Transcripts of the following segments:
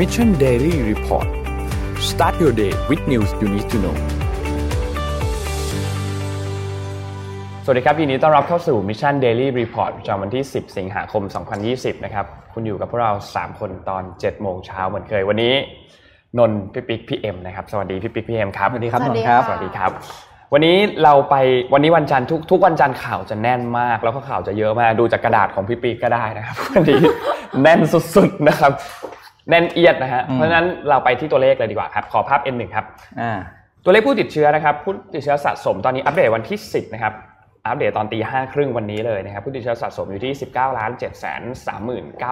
Mission Daily Report start your day with news you need to know สวัสดีครับยินดีต้อนรับเข้าสู่ Mission Daily Report ประจำวันที่ 10 สิงหาคม 2020 นะครับ คุณอยู่กับพวกเรา 3 คนตอน 7 โมงเช้าเหมือนเคยวันนี้ นนท์พี่ปิ๊กพี่เอ็มนะครับ สวัสดีพี่ปิ๊กพี่เอ็มครับ สวัสดีครับสวัสดีนนท์ครับค่ะสวัสดีครับ วันนี้เราไปวันนี้วันจันทร์ทุกทุกวันจันทร์ข่าวจะแน่นมาก แล้วก็ข่าวจะเยอะมาก ดูจากกระดาษของพี่ปิ๊กก็ได้นะครับวันนี้แน่นสุดๆนะครับ แน่นเอียดนะฮะอืมเพราะฉะนั้นเราไปที่ตัวเลขเลยดีกว่าครับ ขอภาพ N1 ครับอ่าตัวเลขผู้ติดเชื้อนะครับ ผู้ติดเชื้อสะสมตอนนี้อัปเดตวันที่ 10 นะครับ อัปเดตตอนตีห้าครึ่งวันนี้เลยนะครับ ผู้ติดเชื้อสะสมอยู่ที่ 19ล้าน7 3 9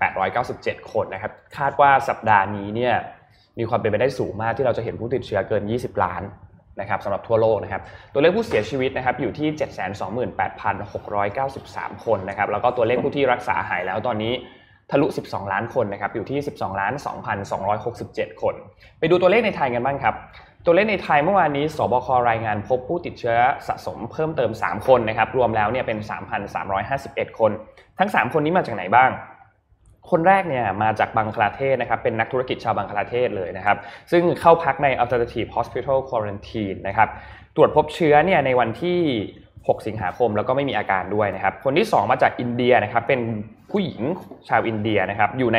8 9 7 คนนะครับ คาดว่าสัปดาห์นี้เนี่ย มีความเป็นไปได้สูงมากที่เราจะเห็นผู้ติดเชื้อเกิน 20 ล้านนะครับสำหรับทั่วโลกนะครับตัวเลขผู้เสียชีวิตนะครับอยู่ที่ 728,693 คนนะครับแล้วก็ตัวเลขผู้ที่รักษาหายแล้วตอนนี้ ทะลุ 12 ล้านคนนะครับอยู่ที่ 12ล้าน2,267 คน ไปดูตัวเลขในไทยกันบ้างครับ ตัวเลขในไทยเมื่อวานนี้ สบครายงานพบผู้ติดเชื้อสะสมเพิ่มเติม 3 คนนะครับรวมแล้วเนี่ยเป็น 3,351 คน ทั้ง 3 คนนี้มาจากไหนบ้างคนแรกเนี่ยมาจากบังคลาเทศนะครับเป็นนักธุรกิจชาวบังคลาเทศเลยนะครับ ซึ่งเข้าพักใน Alternative Hospital Quarantine นะครับตรวจพบเชื้อเนี่ยในวันที่ 6 สิงหาคมแล้วก็ไม่มีอาการด้วยนะครับคนที่ 2 มาจากอินเดียนะครับเป็นผู้หญิงชาวอินเดียนะครับอยู่ใน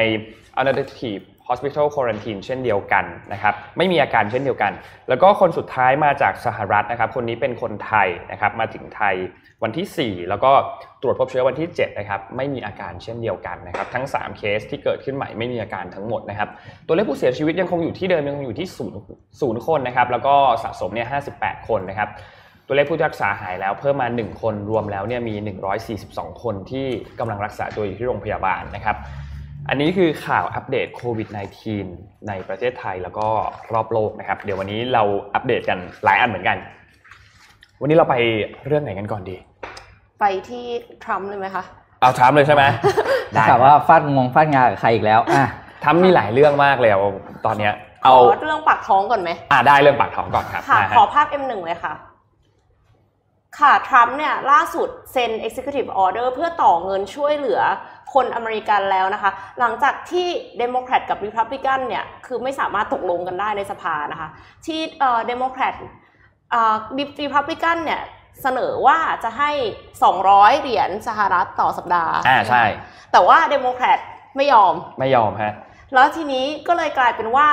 Alternative Hospital Quarantine เช่นเดียวกันนะครับไม่มีอาการเช่นเดียวกัน แล้วก็คนสุดท้ายมาจากสหรัฐนะครับคนนี้เป็นคนไทยนะครับมาถึงไทยวันที่ 4 แล้วก็ตรวจพบเชื้อวันที่7นะครับไม่มีอาการเช่นเดียวกันนะครับทั้ง 3 เคสที่เกิดขึ้นใหม่ไม่มีอาการทั้งหมดนะครับตัวเลขผู้เสียชีวิตยังคงอยู่ที่เดิมยังคงอยู่ที่ศูนย์ศูนย์คนนะครับแล้วก็สะสมเนี่ย58คนนะครับ ตัวเลขผู้รักษาหายแล้วเพิ่มมา 1 คนรวมแล้วเนี่ยมี 142 คนที่กำลังรักษาตัวอยู่ที่โรงพยาบาลนะครับ อันนี้คือข่าวอัปเดตโควิด -19 ในประเทศไทยแล้วก็รอบโลกนะครับ เดี๋ยววันนี้เราอัปเดตกันหลายอันเหมือนกัน วันนี้เราไปเรื่องไหนกันก่อนดี ไปที่ทรัมป์เลยไหมคะ เอาทรัมป์เลยใช่ไหมได้ข่าวว่าฟาดงงฟาดงากับใครอีกแล้วอะทรัมป์มีหลายเรื่องมากเลยอะตอนเนี้ยขเอาอเรื่องปากท้องก่อนไหมอ่าได้เรื่องปากท้องก่อนครับค่ะนะฮะขอภาพ M1 เลยค่ะ ค่ะ ทรัมป์เนี่ยล่าสุดเซ็น Executive Order เพื่อต่อเงินช่วยเหลือคนอเมริกันแล้วนะคะ หลังจากที่เดโมแครตกับริพับลิกันเนี่ยคือไม่สามารถตกลงกันได้ในสภานะคะ ที่เอ่อเดโมแครตเอ่อริพับลิกันเนี่ยเสนอว่าจะให้ 200 เหรียญสหรัฐต่อสัปดาห์อ่าใช่ แต่ว่าเดโมแครตไม่ยอมไม่ยอมฮะแล้วทีนี้ก็เลยกลายเป็นว่า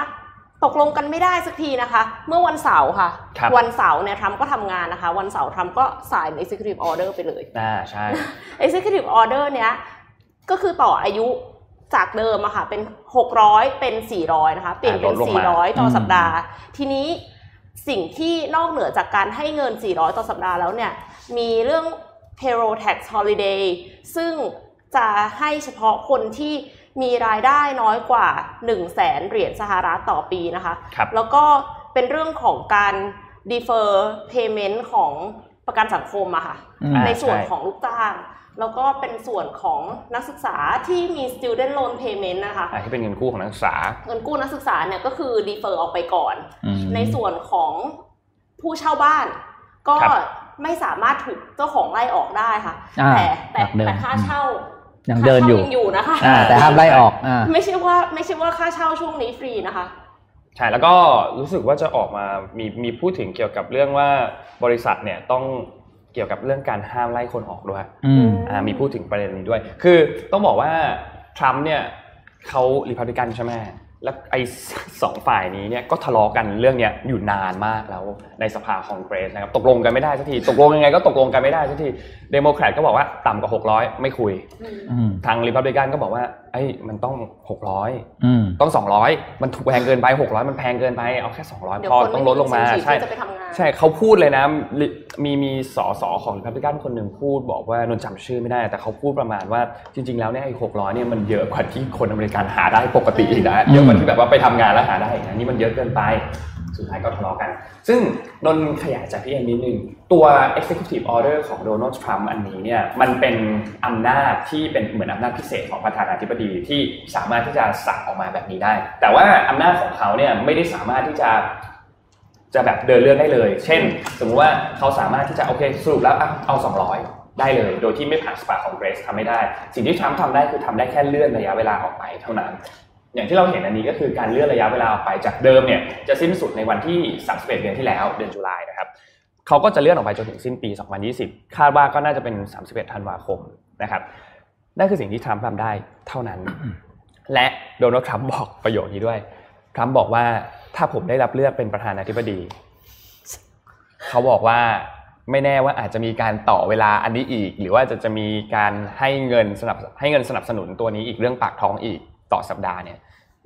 ตกลงกันไม่ได้สักทีนะคะ เมื่อวันเสาร์ค่ะครับวันเสาร์เนี่ยทรัมป์ก็ทำงานนะคะ วันเสาร์ทรัมป์ก็สาย executive order ไปเลยอ่าใช่ executive order เนี้ยก็คือต่ออายุจากเดิมอะค่ะ เป็น 600 เป็น 400 นะคะ เปลี่ยนเป็นอ่าลดลงมา400 ต่ออมสัปดาห์ ทีนี้สิ่งที่นอกเหนือจากการให้เงิน 400 ต่อสัปดาห์แล้วเนี่ย มีเรื่อง payroll tax holiday ซึ่งจะให้เฉพาะคนที่ มีรายได้น้อยกว่า 1 0 0 0 0แสนเหรียญสหรัฐต่อปีนะคะครับแล้วก็เป็นเรื่องของการ defer payment ของประกันสังคมอะค่ะอืมในส่วนใช่ของลูกจ้างแล้วก็เป็นส่วนของนักศึกษาที่มี student loan payment นะคะอ่าที่เป็นเงินกู้ของนักศึกษา เงินกู้นักศึกษาเนี่ยก็คือ defer ออกไปก่อนอืมในส่วนของผู้เช่าบ้าน ก็ครับไม่สามารถถูกเจ้าของไล่ออกได้ค่ะอ่าแต่แต่แบบเดิมแต่ค่าเช่า ยังเดินอยู่ค่าช่ายังอยู่นะคะอ่าแต่ห้ามไล่ออกอ่าไม่ใช่ว่าไม่ใช่ว่าค่าเช่าช่วงนี้ฟรีนะคะใช่แล้วก็รู้สึกว่าจะออกมามีมีพูดถึงเกี่ยวกับเรื่องว่าบริษัทเนี่ยต้องเกี่ยวกับเรื่องการห้ามไล่คนออกด้วยอืมอ่ามีพูดถึงประเด็นนี้ด้วย คือต้องบอกว่าทรัมป์เนี่ยเขาริพับลิกันใช่ไหม แล้วไอ้สองฝ่ายนี้เนี่ยก็ทะเลาะกันเรื่องเนี้ยอยู่นานมากแล้วในสภาคองเกรสนะครับตกลงกันไม่ได้สักทีตกลงยังไงก็ตกลงกันไม่ได้สักทีเดโมแครตก็บอกว่าต่ำกว่า 600 ไม่คุยอืมทางริพับลิกันก็บอกว่าไอ้ยมันต้อง 600อืมต้อง 200 มันถูกแพงเกินไป 600 มันแพงเกินไปเอาแค่ 200เดี๋ยวพอคนต้องลดลงมาไม่มี incentive ใช่ที่จะไปทำงานใช่เขาพูดเลยนะลิมีมีสอสอของริพับลิกันคนหนึ่งพูดบอกว่านนท์จำชื่อไม่ได้ แต่เขาพูดประมาณว่าจริง ๆ แล้วเนี่ยไอ้600เนี่ยมันเยอะกว่าที่คนอเมริกันหาได้ปกติอีกนะเยอะกว่าที่แบบว่าไปทำงานแล้วหาได้อีกนะนี่มันเยอะเกินไปสุดท้ายก็ทะเลาะกัน ซึ่งนนขยายจากพี่เอ็มนิดนึง ตัว executive order ของโดนัลด์ทรัมป์อันนี้เนี่ยมันเป็นอำนาจที่เป็นเหมือนอำนาจพิเศษของประธานาธิบดีที่สามารถที่จะสั่งออกมาแบบนี้ได้ แต่ว่าอำนาจของเขาเนี่ยไม่ได้สามารถที่จะจะแบบเดินเรื่องได้เลย เช่น สมมุติว่าเขาสามารถที่จะโอเคสรุปแล้วอะเอา 200 ได้เลย โดยที่ไม่ผ่านสปาคองเกรสทำไม่ได้ สิ่งที่ทรัมป์ทำได้คือทำได้แค่เลื่อนระยะเวลาออกไปเท่านั้น อย่างที่เราเห็นอันนี้ก็คือการเลื่อนระยะเวลาออกไปจากเดิมเนี่ยจะสิ้นสุดในวันที่31เดือนที่แล้วเดือนตุลานะครับเขาก็จะเลื่อนออกไปจนถึงสิ้นปี 2020 คาดว่าก็น่าจะเป็น 31 ธันวาคมนะครับนั่นคือสิ่งที่ทรัมป์ทำได้เท่านั้น และโดนัลด์ทรัมป์บอกประโยคนี้ด้วยทรัมป์บอกว่าถ้าผมได้รับเลือกเป็นประธานาธิบดี เขาบอกว่าไม่แน่ว่าอาจจะมีการต่อเวลาอันนี้อีก หรือว่าจะจะมีการให้เงินสนับให้เงินสนับสนุนตัวนี้อีกเรื่องปากท้องอีก ต่อสัปดาห์เนี่ย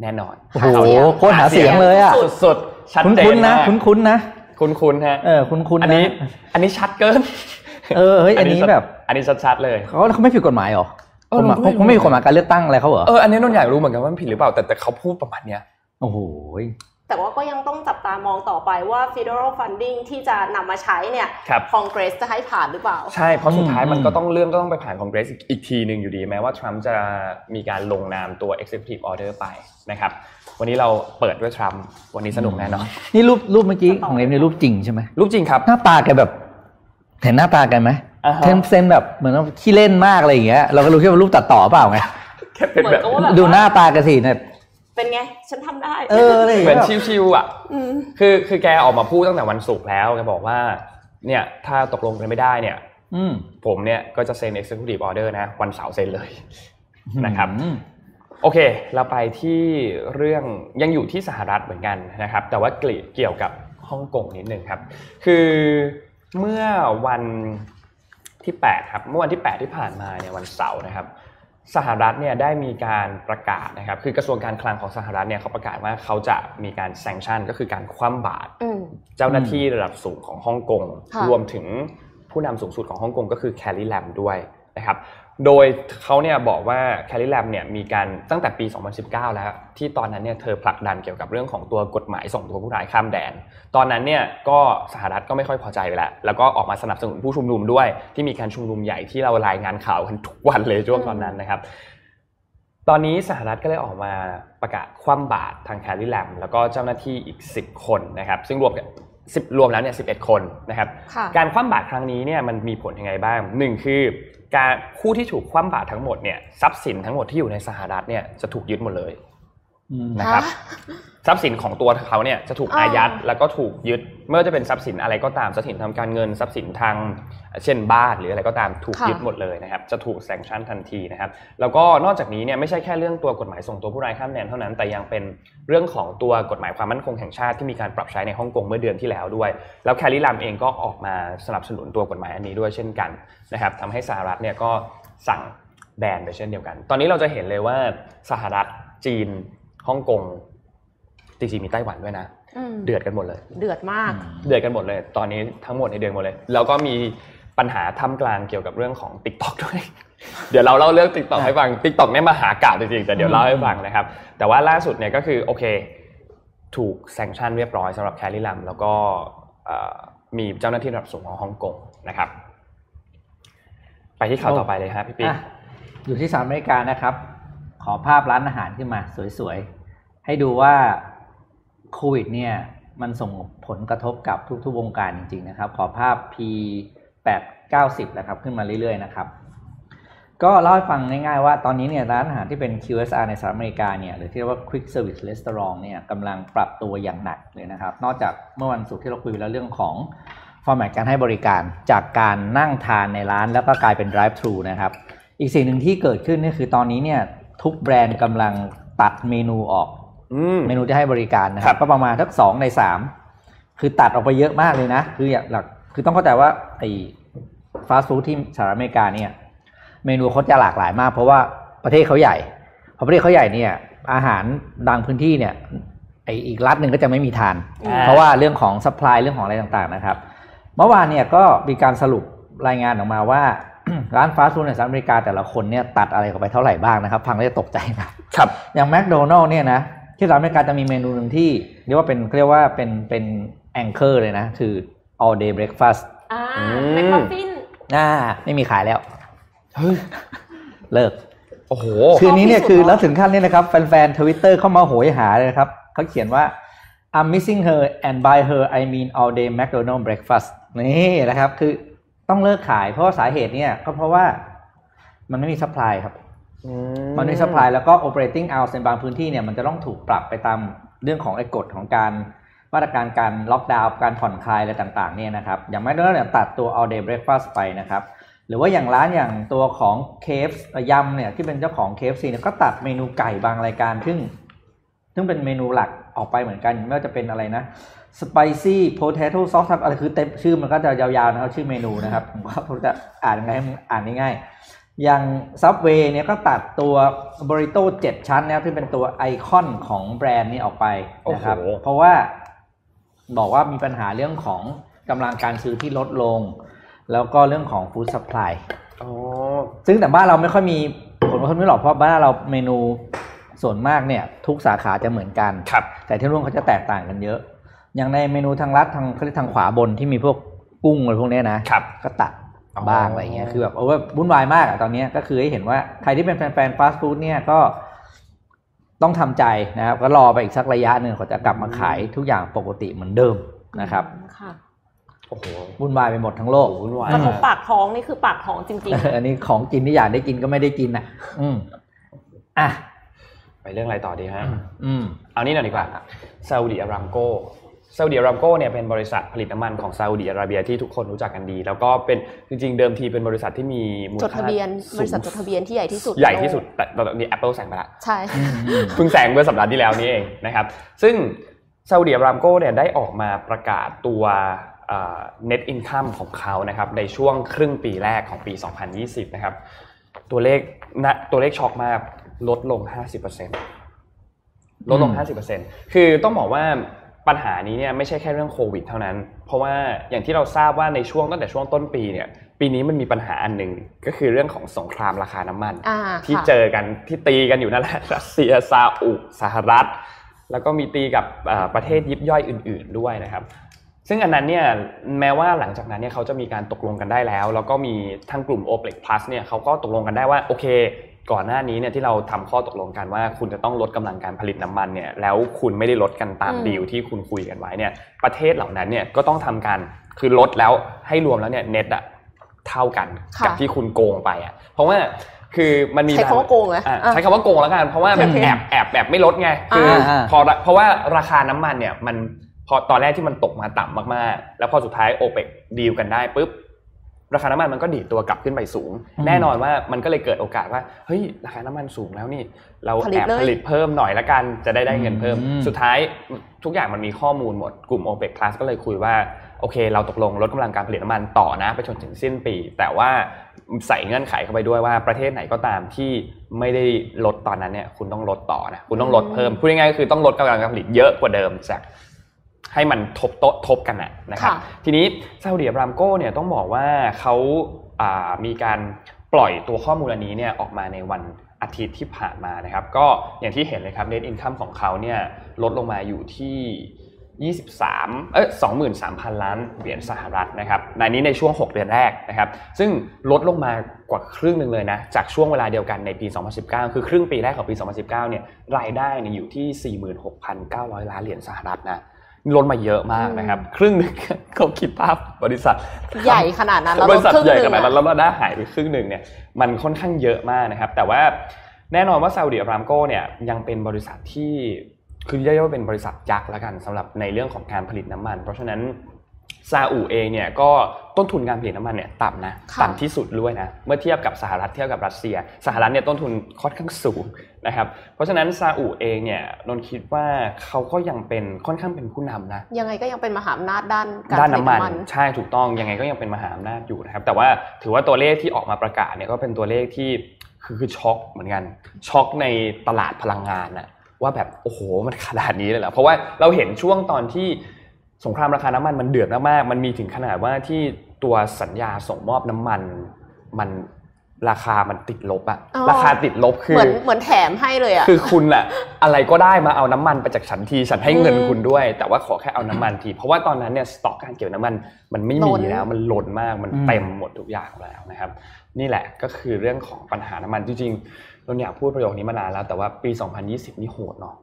แน่นอนโอ้โหโคตรหาเสียงเลยอะสุดๆชัดคุ้นเจคุ้นนๆนะมากคุ้นคุ้นๆนะคุ้นคุ้นๆฮะเออคุ้นคุ้นๆอันนะนี้อันนี้ชัดเกิน เออเฮ้ยอันนี้แบบ อันนี้ชัดๆเลยเขาเขาไม่ผิดกฎหมายเหรอเออกฎหมายเราก็ไม่รู้เขาไม่มีกฎหมายการเลือกตั้งอะไรเขาเหรอเอออันนี้นนท์อยากรู้เหมือนกันว่ามันผิดหรือเปล่าแต่แต่เขาพูดประมาณเนี้ยโอ้โห แต่ว่าก็ยังต้องจับตามองต่อไปว่า federal funding ที่จะนำมาใช้เนี่ยครับคองเกรสจะให้ผ่านหรือเปล่า ใช่ เพราะสุดท้ายอืมมันก็ต้องเรื่องก็ต้องไปผ่านคอนเกรสอีกอีกทีหนึ่งอยู่ดีแม้ว่าทรัมป์จะมีการลงนามตัว executive order ไปนะครับวันนี้เราเปิดด้วยทรัมป์วันนี้สนุกแน่นอนนี่รูปรูปเมื่อกี้ของเอ็มนี่รูปจริงใช่ไหมรูปจริงครับ หน้าตาแกแบบเห็นหน้าตาแกันไหมอ่าฮะเทมเซนแบบเหมือนว่าขี้เล่นมากอะไรอย่างเงี้ยเราก็รู้แค่ว่ารูปตัดต่อเปล่าไงแค่เป็นเหมือแบนบกับว่าแบบดูหน้าตาแกสิเนี่ย เป็นไง ฉันทำได้ เอออะไรอย่างเหมือนเงี้ยชิวๆอะอืมคือคือแกออกมาพูดตั้งแต่วันศุกร์แล้วแกบอกว่า เนี่ย ถ้าตกลงกันไม่ได้เนี่ย อืมผมเนี่ยก็จะเซ็น executive order นะ วันเสาร์เซ็นเลยนะครับอืมโอเค เราไปที่เรื่องยังอยู่ที่สหรัฐเหมือนกันนะครับ แต่ว่าเกี่ยวกับฮ่องกงนิดนึงครับ คือเมื่อวันที่ 8 ครับ เมื่อวันที่ 8 ที่ผ่านมาเนี่ยวันเสาร์นะครับ สหรัฐเนี่ยได้มีการประกาศนะครับ คือกระทรวงการคลังของสหรัฐเนี่ยเขาประกาศว่าเขาจะมีการแซงชั่นก็คือการคว่ำบาตรอืมเจ้าหน้าที่ระดับสูงของฮ่องกงค่ะรวมถึงผู้นำสูงสุดของฮ่องกงก็คือแคลรี่แลมด้วยนะครับ โดยเขาเนี่ยบอกว่าแคลรี่แลมเนี่ยมีการตั้งแต่ปี 2019 แล้ว ที่ตอนนั้นเนี่ยเธอผลักดันเกี่ยวกับเรื่องของตัวกฎหมายส่งตัวผู้ร้ายข้ามแดน ตอนนั้นเนี่ยก็สหรัฐก็ไม่ค่อยพอใจไปแล้ว แล้วก็ออกมาสนับสนุนผู้ชุมนุมด้วย ที่มีการชุมนุมใหญ่ที่เรารายงานข่าวกันทุกวันเลยช่วงตอนนั้นนะครับ ตอนนี้สหรัฐก็เลยออกมาประกาศคว่ำบาตรทางแคลรี่แลมแล้วก็เจ้าหน้าที่อีก 10 คนนะครับ ซึ่งรวมกัน10รวมแล้วเนี่ย11คนนะครับค่ะการคว่ำบาตรครั้งนี้เนี่ยมันมีผลยังไงบ้างหนึ่งคือ การคู่ที่ถูกคว่ำบาตรทั้งหมดเนี่ยทรัพย์สินทั้งหมดที่อยู่ในสหรัฐเนี่ยจะถูกยึดหมดเลย นะครับฮะทรัพย์สินของตัวเขาเนี่ยจะถูกอ่าอายัดแล้วก็ถูกยึดไม่ว่าจะเป็นทรัพย์สินอะไรก็ตามทรัพย์สินทางการเงินทรัพย์สินทางเช่นบ้านหรืออะไรก็ตามถูกค่ะยึดหมดเลยนะครับ จะถูกแซงชั่นทันทีนะครับ แล้วก็นอกจากนี้เนี่ยไม่ใช่แค่เรื่องตัวกฎหมายส่งตัวผู้ร้ายข้ามแดนเท่านั้น แต่ยังเป็นเรื่องของตัวกฎหมายความมั่นคงแห่งชาติที่มีการปรับใช้ในฮ่องกงเมื่อเดือนที่แล้วด้วย แล้วแคลรี่ลามเองก็ออกมาสนับสนุนตัวกฎหมายอันนี้ด้วยเช่นกันนะครับทำให้สหรัฐเนี่ยก็สั่งแบนไปเช่นเดียวกัน ตอนนี้เราจะเห็นเลยว่าสหรัฐจีน ฮ่องกงจริงๆมีไต้หวันด้วยนะอืมเดือดกันหมดเลย เดือดมาก เดือดกันหมดเลย ตอนนี้ทั้งหมดในเดือนหมดเลย แล้วก็มีปัญหาท่ามกลางเกี่ยวกับเรื่องของ t ิ k t o k ด้วย เดี๋ยวเราเล่าเรื่อง t ิ k t o k ให้ฟัง t ิ k t o k เนี่ยมาหากาบจริงๆ แต่เดี๋ยวเล่าให้ฟังนะครับ แต่ว่าล่าสุดเนี่ยก็คือโอเค ถูกแซงชั่นเรียบร้อยสำหรับแคลรี่ลัมแล้วก็เอ่อมีเจ้าหน้าที่ระดับสูงของฮ่องกงนะครับ ไปที่ข่าวต่อไปเลยฮะพี่ปิ๊กอะอยู่ที่สหรัฐอเมริกานะครับ ขอภาพร้านอาหารขึ้นมาสวยๆ ให้ดูว่าโควิดเนี่ยมันส่งผลกระทบกับทุกๆวงการจริงๆนะครับ ขอภาพ P 8 9 0นะครับขึ้นมาเรื่อยๆนะครับ ก็เล่าให้ฟังง่ายๆว่าตอนนี้เนี่ยร้านอาหารที่เป็น QSR ในสหรัฐอเมริกาเนี่ยหรือที่เรียกว่า Quick Service Restaurant เนี่ยกำลังปรับตัวอย่างหนักเลยนะครับ นอกจากเมื่อวันศุกร์ที่เราคุยไปแล้วเรื่องของฟอร์แมตการให้บริการจากการนั่งทานในร้านแล้วก็กลายเป็น drive thru นะครับ อีกสิ่งหนึ่งที่เกิดขึ้นนี่คือตอนนี้เนี่ย ทุกแบรนด์กำลังตัดเมนูออกอืมเมนูที่ให้บริการนะคครัรับบก็ประมาณทักสองในสามคือตัดออกไปเยอะมากเลยนะ คืออย่างหลักคือต้องเข้าใจว่าไอ้ฟาสต์ฟู้ดที่สหรัฐอเมริกาเนี่ย เมนูเขาจะหลากหลายมาก เพราะว่าประเทศเขาใหญ่พอประเทศเขาใหญ่เนี่ย อาหารบางพื้นที่เนี่ยไออีกรัฐหนึ่งก็จะไม่มีทานอ่าเพราะว่าเรื่องของสป라이เรื่องของอะไรต่างๆนะครับ เมื่อวานเนี่ยก็มีการสรุปรายงานออกมาว่า ร้านฟาสต์ฟู้ดในสหรัฐอเมริกาแต่ละคนเนี่ยตัดอะไรออกไปเท่าไหร่บ้างนะครับ ฟังแล้วจะตกใจนะครับ อย่างแมคโดนัลล์เนี่ยนะที่สหรัฐอเมริกาจะมีเมนูหนึ่งที่เรียกว่าเป็นเรียกว่าเป็นเป็นแองเกอร์เลยนะ คือ all day breakfast อ่าอืมแมคมัฟฟินอ่าไม่มีขายแล้วเฮ้ยเลิกโอ้โหคืนนี้เนี่ยชอบที่สุดคือเหรอแล้วถึงขั้นนี้นะครับ แฟนๆทวิตเตอร์เข้ามาโหยหาเลยนะครับเขาเขียนว่า I'm missing her and by her I mean all day McDonald breakfast นี่นะครับ คือ ต้องเลิกขายเพราะว่าสาเหตุเนี่ยก็เพราะว่ามันไม่มี supply ครับมันมี supply แล้วก็ operating hours ในบางพื้นที่เนี่ยมันจะต้องถูกปรับไปตามเรื่องของไอ้กฎของการมาตรการการล็อกดาวน์การผ่อนคลายอะไรต่างๆเนี่ยนะครับอย่างไม่ต้องเนี่ยตัดตัว all day breakfast ไปนะครับ หรือว่าอย่างร้านอย่างตัวของเคฟยำเนี่ยที่เป็นเจ้าของเคฟซีเนี่ยก็ตัดเมนูไก่บางรายการซึ่งซึ่งเป็นเมนูหลักออกไปเหมือนกันไม่ว่าจะเป็นอะไรนะ spicy potato sauce อะไรคือเต็มชื่อมันก็จะยาวๆนะครับชื่อเมนูนะครับผมก็จะอ่านยังไงให้มันอ่านง่ายๆอย่าง Subway เนี่ยก็ตัดตัว burrito 7ชั้นนะครับที่เป็นตัวไอคอนของแบรนด์นี้ออกไปนะครับโอ้โหเพราะว่าบอกว่ามีปัญหาเรื่องของกำลังการซื้อที่ลดลง แล้วก็เรื่องของ food supply อ๋อซึ่งแต่บ้านเราไม่ค่อยมีผลกระทบนี้หรอกเพราะบ้านเราเมนูส่วนมากเนี่ย ทุกสาขาจะเหมือนกันครับแต่ที่นู่นเขาจะแตกต่างกันเยอะ อย่างในเมนูทางรัฐทางเขาเรียกทางขวาบนที่มีพวกกุ้งอะไรพวกเนี้ยนะครับก็ตัดอ๋อบ้างอะไรเงี้ยคือแบบโอ้ว่าวุ่นวายมากอะตอนเนี้ยก็คือให้เห็นว่าใครที่เป็นแฟนๆฟาสต์ฟู้ดเนี่ยก็ต้องทำใจนะครับ ก็รอไปอีกสักระยะหนึ่งเขาจะกลับมาขายทุกอย่างปกติเหมือนเดิมนะครับค่ะโอ้โหวุ่นวายไปหมดทั้งโลกวุ่นวายกระทบมากปากท้องนี่คือปากท้องจริงอันนี้ของกินที่อยากได้กินก็ไม่ได้กินอะ อืมอะไปเรื่องอะไรต่อดีฮะอืมเอานี่หน่อยดีกว่าซาอุดิอารามโก ซาอุดิอารามโกเนี่ยเป็นบริษัทผลิตน้ำมันของซาอุดิอาระเบียที่ทุกคนรู้จักกันดี แล้วก็เป็นจริง ๆ เดิมทีเป็นบริษัทที่มีมูลๆจดค่าทะเบียนบสูงริษัทจดทะเบียนที่ใหญ่ที่สุด ใหญ่ที่สุดแต่ตอนนี้ Apple แซงไปละใช่เพิ่งแซงเมื่อสัปดาห์ที่แล้วนี้เองนะครับซึ่งซาอุดิอารามโกเนี่ยได้ออกมาประกาศตัวเอ่อ net income ของเขานะครับในช่วงครึ่งปีแรกของปี 2020 นะครับตัวเลขณตัวเลขช็อกมากลดลง 50%ลดลงอืม50%คือต้องบอกว่า ปัญหานี้เนี่ยไม่ใช่แค่เรื่องโควิดเท่านั้น เพราะว่าอย่างที่เราทราบว่าในช่วงตั้งแต่ช่วงต้นปีเนี่ย ปีนี้มันมีปัญหาอันหนึ่งก็คือเรื่องของสงครามราคาน้ำมันอ่าที่ค่ะเจอกันที่ตีกันอยู่นั่นแหละรัสเซียซาอุสหรัฐ แล้วก็มีตีกับเอ่อประเทศยิบย่อยอื่น ๆด้วยนะครับซึ่งอันนั้นเนี่ยแม้ว่าหลังจากนั้นเนี่ยเขาจะมีการตกลงกันได้แล้ว แล้วก็มีทั้งกลุ่ม OPEC Plus เนี่ยเขาก็ตกลงกันได้ว่าโอเค ก่อนหน้านี้เนี่ยที่เราทำข้อตกลงกันว่า คุณจะต้องลดกำลังการผลิตน้ำมันเนี่ยแล้วคุณไม่ได้ลดกันตามอืมดีลที่คุณคุยกันไว้เนี่ยประเทศเหล่านั้นเนี่ยก็ต้องทำการคือลดแล้วให้รวมแล้วเนี่ยเน็ตอะเท่ากันค่ะกับที่คุณโกงไปอะเพราะว่าคือมันมีใช้คำว่าโกงไหมอะอะใช้คำว่าโกงแล้วกันเพราะว่าแบบโอเคแอบแอบแบบไม่ลดไงคืออ่าพอเพราะว่าราคาน้ำมันเนี่ยมันพอตอนแรกที่มันตกมาต่ำมากๆ แล้วพอสุดท้ายโอเปกดีลกันได้ปุ๊บ ราคาน้ำมันมันก็ดีดตัวกลับขึ้นไปสูงอืมแน่นอนว่ามันก็เลยเกิดโอกาสว่าเฮ้ยราคาน้ำมันสูงแล้วนี่ เราผลิตแอบเลยผลิตเพิ่มหน่อยละกันจะได้ได้เงินเพิ่มอืมสุดท้ายทุกอย่างมันมีข้อมูลหมดกลุ่ม OPEC Plus ก็เลยคุยว่าโอเค เราตกลงลดกำลังการผลิตน้ำมันต่อนะไปจนถึงสิ้นปี แต่ว่าใส่เงื่อนไขเข้าไปด้วยว่าประเทศไหนก็ตามที่ไม่ได้ลดตอนนั้นเนี่ยคุณต้องลดต่อนะคุณต้องลดเพิ่มพูดง่ายๆก็คือต้องลดกำลังการผลิตเยอะกว่าเดิมจาก ให้มันทบโต๊ะทบกันนะนะครับค่ะทีนี้ซาอุดิอารามโกเนี่ยต้องบอกว่าเขาอ่ามีการปล่อยตัวข้อมูลอันนี้เนี่ยออกมาในวันอาทิตย์ที่ผ่านมานะครับ ก็อย่างที่เห็นเลยครับ net income ของเขาเนี่ยลดลงมาอยู่ที่23เอ้ย23,000 ล้านเหรียญสหรัฐนะครับในนี้ในช่วง 6 เดือนแรกนะครับ ซึ่งลดลงมากว่าครึ่งหนึ่งเลยนะ จากช่วงเวลาเดียวกันในปี 2019 คือครึ่งปีแรกของปี 2019 เนี่ย รายได้เนี่ยอยู่ที่ 46,900 ล้านเหรียญสหรัฐนะ ลดมาเยอะมากนะครับ ครึ่งหนึ่งเขาคิดภาพบริษัท ใหญ่ขนาดนั้นแล้วบลริดษัทครึ่งใหญ่หนึ่ขงนาดนั้นอะแล้วเราได้หายไปครึ่งหนึ่งเนี่ยมันค่อนข้างเยอะมากนะครับ แต่ว่าแน่นอนว่าซาอุดิอารามโกเนี่ยยังเป็นบริษัทที่คือเรียกว่าเป็นบริษัทยักษ์แล้วกันสำหรับในเรื่องของการผลิตน้ำมัน เพราะฉะนั้น ซาอุเองเนี่ยก็ต้นทุนการผลิตน้ำมันเนี่ยต่ำนะค่ะต่ำที่สุดด้วยนะเมื่อเทียบกับสหรัฐเทียบกับรัสเซีย สหรัฐเนี่ยต้นทุนค่อนข้างสูงนะครับเพราะฉะนั้นซาอุเองเนี่ยนนท์คิดว่าเขาก็ยังเป็นค่อนข้างเป็นผู้นำนะยังไงก็ยังเป็นมหาอำนาจด้านการด้านผลิตน้ำมันน้ำมันใช่ถูกต้องยังไงก็ยังเป็นมหาอำนาจอยู่นะครับแต่ว่าถือว่าตัวเลขที่ออกมาประกาศเนี่ยก็เป็นตัวเลขที่คือคือช็อกเหมือนกันช็อกในตลาดพลังงานนะว่าแบบโอ้โหมันขนาดนี้เลยเหรอเพราะว่าเราเห็นช่วงตอนที่ สงครามราคาน้ำมันมันเดือดมากๆมันมีถึงขนาดว่าที่ตัวสัญญาส่งมอบน้ำมันมันราคามันติดลบอะอ๋อราคาติดลบคือเหมือนเหมือนแถมให้เลยอะคือคุณอะอะไรก็ได้มาเอาน้ำมันไปจากฉันทีฉันให้เงินอืมคุณด้วย แต่ว่าขอแค่เอาน้ำมันที เพราะว่าตอนนั้นเนี่ยสต็อกการเก็บน้ำมันมันไม่ล้มีนแล้วมันล้นมากมันอืมเต็มหมดทุกอย่างแล้วนะครับ นี่แหละก็คือเรื่องของปัญหาน้ำมันจริงๆเราอยากพูดประโยคนี้มานานแล้วแต่ว่าปี 2020 นี่โหดเนาะ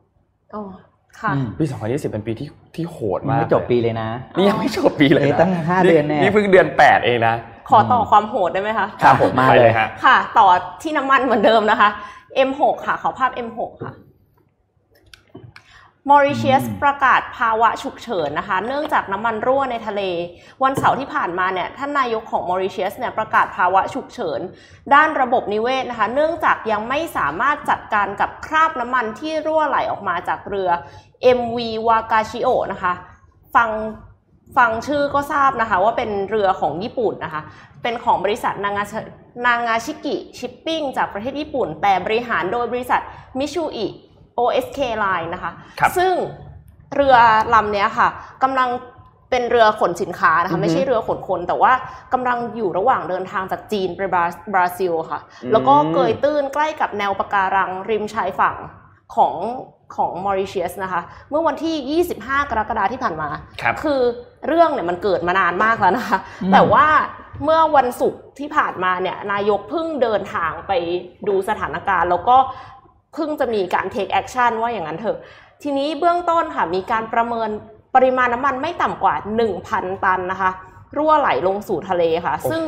อ๋อค่ะอืมปี2020เป็นปีที่ที่โหดยังมากไม่จบปีเลยนะ นี่ยังไม่จบปีเลยเอ้ยนะตั้งห้าเดือนแน่นี่เพิ่งเดือน8เองนะขอต่อความโหดได้ไหมคะครับผมมาไปเลยฮะค่ะ ต่อที่น้ำมันเหมือนเดิมนะคะ M6 ค่ะขอภาพ M6 ค่ะ มอริเชียสอืมประกาศภาวะฉุกเฉินนะคะ เนื่องจากน้ำมันรั่วในทะเล วันเสาร์ที่ผ่านมาเนี่ยท่านนายกของมอริเชียสเนี่ยประกาศภาวะฉุกเฉิน ด้านระบบนิเวศนะคะ เนื่องจากยังไม่สามารถจัดการกับคราบน้ำมันที่รั่วไหลออกมาจากเรือ MV Wakachiyo นะคะ ฟังฟังชื่อก็ทราบนะคะ ว่าเป็นเรือของญี่ปุ่นนะคะ เป็นของบริษัทนางาชนางาชิกิชิปปิ้งจากประเทศญี่ปุ่น แต่บริหารโดยบริษัทมิชูอิ OSK Line นะคะครับซึ่งเรือลำเนี้ยค่ะกำลังเป็นเรือขนสินค้านะอือคะฮึไม่ใช่เรือขนคน แต่ว่ากำลังอยู่ระหว่างเดินทางจากจีนไปบราบราซิลค่ะอืมแล้วก็เกยตื้นใกล้กับแนวปะการังริมชายฝั่งของของมอริเชียสนะคะ เมื่อวันที่ 25 กรกฎาคมที่ผ่านมาครับคือเรื่องเนี่ยมันเกิดมานานมากแล้วนะคะอืมแต่ว่าเมื่อวันศุกร์ที่ผ่านมาเนี่ยนายกเพิ่งเดินทางไปดูสถานการณ์ แล้วก็ เพิ่งจะมีการ take action ว่าอย่างนั้นเถอะ ทีนี้เบื้องต้นค่ะมีการประเมินปริมาณน้ำมันไม่ต่ำกว่า 1,000 ตันนะคะ รั่วไหลลงสู่ทะเลค่ะโอ้โหซึ่ง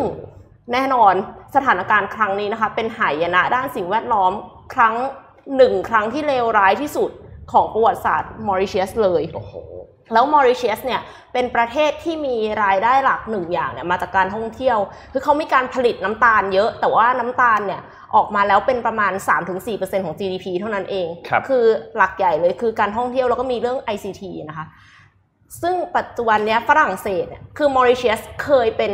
แน่นอนสถานการณ์ครั้งนี้นะคะ เป็นหายนะด้านสิ่งแวดล้อมครั้งหนึ่งครั้งที่เลวร้ายที่สุดของประวัติศาสตร์มอริเชียสเลยโอ้โหแล้วมอริเชียสเนี่ยเป็นประเทศที่มีรายได้หลักหนึ่งอย่างเนี่ยมาจากการท่องเที่ยว คือเขามีการผลิตน้ำตาลเยอะ แต่ว่าน้ำตาลเนี่ย ออกมาแล้วเป็นประมาณ 3-4%ของ GDP เท่านั้นเองครับอหลักใหญ่เลยคือการท่องเที่ยวแล้วก็มีเรื่อง ICT นะคะ ซึ่งปัจจุบันเนี้ยฝรั่งเศสเนี่ยคือมอริเชียสเคยเป็น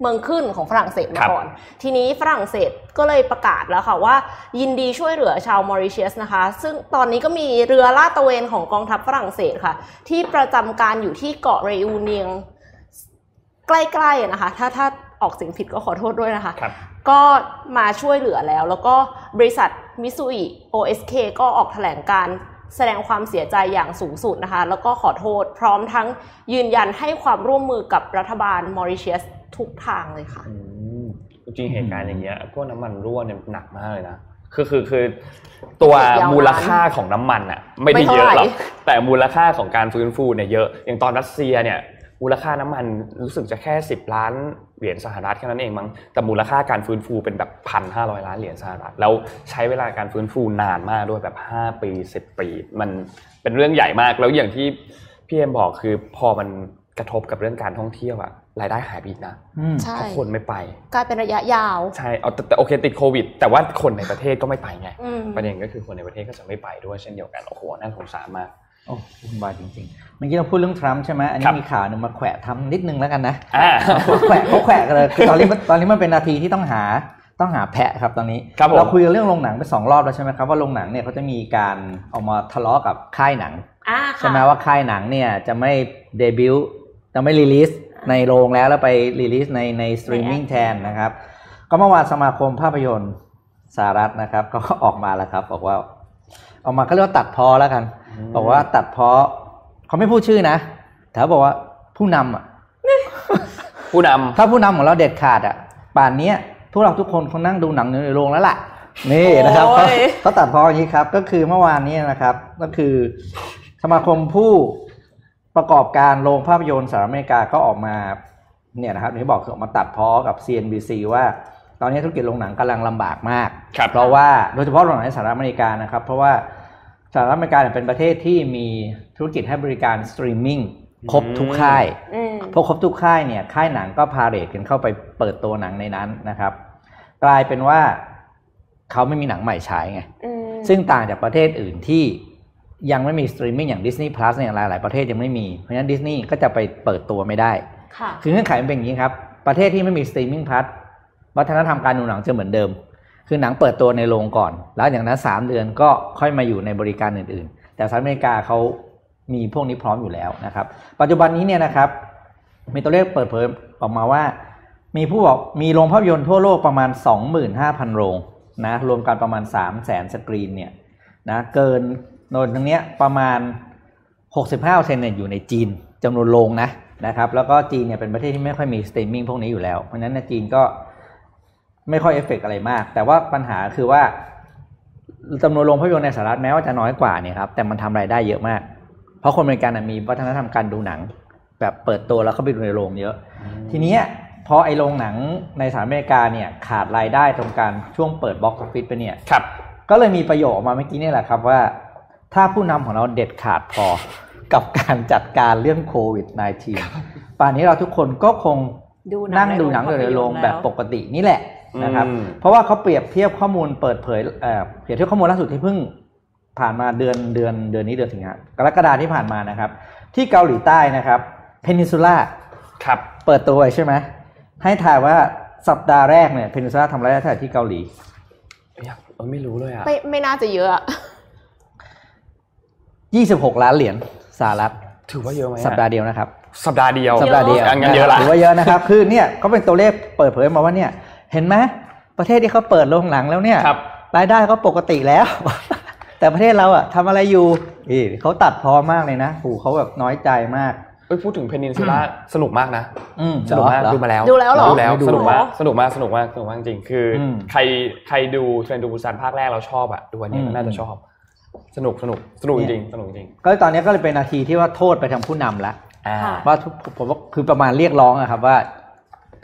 เมืองขึ้นของฝรั่งเศสมาก่อน ทีนี้ฝรั่งเศสก็เลยประกาศแล้วค่ะว่า ยินดีช่วยเหลือชาวมอริเชียสนะคะ ซึ่งตอนนี้ก็มีเรือลาดตระเวนของกองทัพฝรั่งเศสค่ะ ที่ประจำการอยู่ที่เกาะเรอูเนียง ใกล้ๆนะคะ ถ้าถ้าออกเสียงผิดก็ขอโทษด้วยนะคะครับ ก็มาช่วยเหลือแล้ว แล้วก็บริษัทมิซูอิ OSK ก็ออกแถลงการณ์แสดงความเสียใจอย่างสูงสุดนะคะ แล้วก็ขอโทษพร้อมทั้งยืนยันให้ความร่วมมือกับรัฐบาลมอริเชียสทุกทางเลยค่ะอืมจริงๆเหตุการณ์อย่างเงี้ยพวกน้ำมันรั่วเนี่ยหนักมากเลยนะคือคือคือตัวยาวนานมูลค่าของน้ำมันอะไม่ได้ไม่เท่าเยอะหรอกไหร่แต่มูลค่าของการฟื้นฟูเนี่ยเยอะอย่างตอนรัสเซียเนี่ยมูลค่าน้ำมันรู้สึกจะแค่สิบล้าน เหรียญสหรัฐแค่นั้นเองมั้งแต่มูลค่าการฟื้นฟูเป็นแบบพันห้าร้อยล้านเหรียญสหรัฐแล้วใช้เวลาการฟื้นฟูนานมากด้วยแบบห้าปีสิบปี มันเป็นเรื่องใหญ่มากแล้วอย่างที่พี่เอ็มบอกคือพอมันกระทบกับเรื่องการท่องเที่ยวอะรายได้หายไปอีกนะอืมใช่เพราะคนไม่ไปกลายเป็นระยะยาว ใช่เอาแต่แต่โอเคติดโควิด แต่ว่าคนในประเทศก็ไม่ไปไงอืมประเด็นก็คือคนในประเทศก็จะไม่ไปด้วยเช่นเดียวกันโอ้โหน่าสงสารมาก โอ้วุ่นวายจริงๆ เมื่อกี้เราพูดเรื่องทรัมป์ใช่ไหมครับอันนี้บมีข่าวหนึ่งมาแขวะทรัมป์นิดนึงแล้วกันนะอ่าเขาแขวะเขาแขวะกันเลยคือตอนนี้มันตอนนี้มันเป็นนาทีที่ต้องหาต้องหาแพะครับตอนนี้ครับผมเราคุยกันเรื่องโรงหนังไปสองรอบแล้วใช่ไหมครับว่าโรงหนังเนี่ยเขาจะมีการออกมาทะเลาะกับค่ายหนังอ่าใช่ไหมค่ะว่าค่ายหนังเนี่ยจะไม่เดบิวต์จะไม่ release ในโรงแล้วแล้วไป release ในในสตรีมมิ่งแทนนะครับก็เมื่อวานสมาคมภาพยนตร์สหรัฐนะครับ ก็ออกมาแล้วครับ บอกว่า ออกมาก็เรียกว่าตัดพอแล้วกัน บอกว่าตัดเพราะเขาไม่พูดชื่อนะแต่เขาบอกว่าผู้นำอะผู้นำถ้าผู้นำของเราเด็ดขาดอะ ป่านเนี้ยพวกเราทุกคนคงนั่งดูหนังในโรงแล้วล่ะนี่นะครับโอ้เขายเขาตัดเพออย่างนี้ครับ ก็คือเมื่อวานนี้นะครับ ก็คือสมาคมผู้ประกอบการโรงภาพยนตร์สหรัฐอเมริกาก็ออกมาเนี่ยนะครับที่บอกคือออกมาตัดพ้อกับ CNBC ว่า ตอนนี้ธุรกิจโรงหนังกำลังลำบากมากครับเพราะว่าโดยเฉพาะโรงหนังในสหรัฐอเมริกานะครับ เพราะว่า สหรัฐอเมริกาเนี่ยเป็นประเทศที่มีธุรกิจให้บริการสตรีมมิ่งครบทุกค่ายอืมพวกครบทุกค่ายเนี่ยค่ายหนังก็พาเหรดกันเข้าไปเปิดตัวหนังในนั้นนะครับ กลายเป็นว่าเขาไม่มีหนังใหม่ฉายไงอืมซึ่งต่างจากประเทศอื่นที่ยังไม่มีสตรีมมิ่งอย่าง Disney Plus เนี่ยหลายๆประเทศยังไม่มี เพราะฉะนั้นดิสนีย์ก็จะไปเปิดตัวไม่ได้ค่ะคือเงื่อนไขมันเป็นอย่างนี้ครับ ประเทศที่ไม่มีสตรีมมิ่งพลัสวัฒนธรรมการดูหนังจะเหมือนเดิม คือหนังเปิดตัวในโรงก่อน แล้วอย่างนั้น3เดือนก็ค่อยมาอยู่ในบริการอื่นๆ แต่สหรัฐอเมริกาเขามีพวกนี้พร้อมอยู่แล้วนะครับ ปัจจุบันนี้เนี่ยนะครับ มีตัวเลขเปิดเผยออกมาว่า มีผู้บอกมีโรงภาพยนตร์ทั่วโลกประมาณ 25,000 โรงนะรวมกันประมาณ 3 0 0 0 0 0 สกรีนเนี่ยนะเกินโดนตรงเนี้ยประมาณ 65%เนี่ยอยู่ในจีนจำนวนโรงนะนะครับแล้วก็จีนเนี่ยเป็นประเทศที่ไม่ค่อยมีสตรีมมิ่งพวกนี้อยู่แล้ว เพราะฉะนั้นในจีนก็ ไม่ค่อยเอฟเฟกต์อะไรมาก แต่ว่าปัญหาคือว่าจำนวนโรงภาพยนตร์ในสหรัฐแม้ว่าจะน้อยกว่าเนี่ยครับแต่มันทำรายได้เยอะมาก เพราะคนอเมริกันนะมีวัฒนธรรมการดูหนัง แบบเปิดตัวแล้วเข้าไปดูในโรงเยอะ ทีเนี้ยพอไอ้โรงหนังในสหรัฐอเมริกาเนี่ยขาดรายได้ตรงการช่วงเปิดบ็อกซ์ออฟฟิศไปเนี่ยครับ ก็เลยมีประโยคออกมาเมื่อกี้นี่แหละครับว่า ถ้าผู้นำของเราเด็ดขาดพอกับการจัดการเรื่องโควิด -19 ป่านนี้เราทุกคนก็คงดูหนังนั่งในดูหนังโรงในโรงภาพยนตร์แบบแล้วปกตินี่แหละ นะครับอืมเพราะว่าเขาเปรียบเทียบข้อมูลเปิดเผยเอ่อเปรียบเทียบข้อมูลล่าสุดที่เพิ่งผ่านมาเดือนเดือนเดือนนี้เดือนสิงหากรกฎาที่ผ่านมานะครับ ที่เกาหลีใต้นะครับเพนินซูล่าครับเปิดตัวไว้ใช่ไหมให้ถ่ายว่าสัปดาห์แรกเนี่ยเพนินซูล่าทำรายได้เท่าไหร่ที่เกาหลีอยากเออไม่รู้เลยอะไม่ไม่น่าจะเยอะอะ26ล้านเหรียญสหรัฐถือว่าเยอะไหมอะสัปดาห์เดียวนะครับ สัปดาห์เดียวสัปดาห์เดียวงั้นเยอะละถือว่าเยอะนะครับ คือเนี่ยก็เป็นตัวเลขเปิดเผยมาว่าเนี่ย เห็นไหมประเทศที่เขาเปิดโรงหนังแล้วเนี่ยครับรายได้ก็ปกติแล้ว แต่ประเทศเราอะทำอะไรอยู่นี่เขาตัดพอมากเลยนะโหเขาแบบน้อยใจมากเอ้ยพูดถึง Peninsula สนุกมากนะอืมสนุกมากเหรอดูมาแล้วดูแล้วเหรอดูแล้วไม่ดูสนุกมากเหรอสนุกมากสนุกมากสนุกมากจริงๆคืออมใครใครดู Train to Busan ภาคแรกเราชอบอะดูอันนี้อืมก็น่าจะชอบ สนุกสนุกสนุกจริงๆสนุกจริงก็ตอนนี้ก็เลยเป็นนาทีที่ว่าโทษไปทางผู้นำแล้วอ่าค่ะว่าทุกผมว่าคือประมาณเรียกร้องอะครับว่า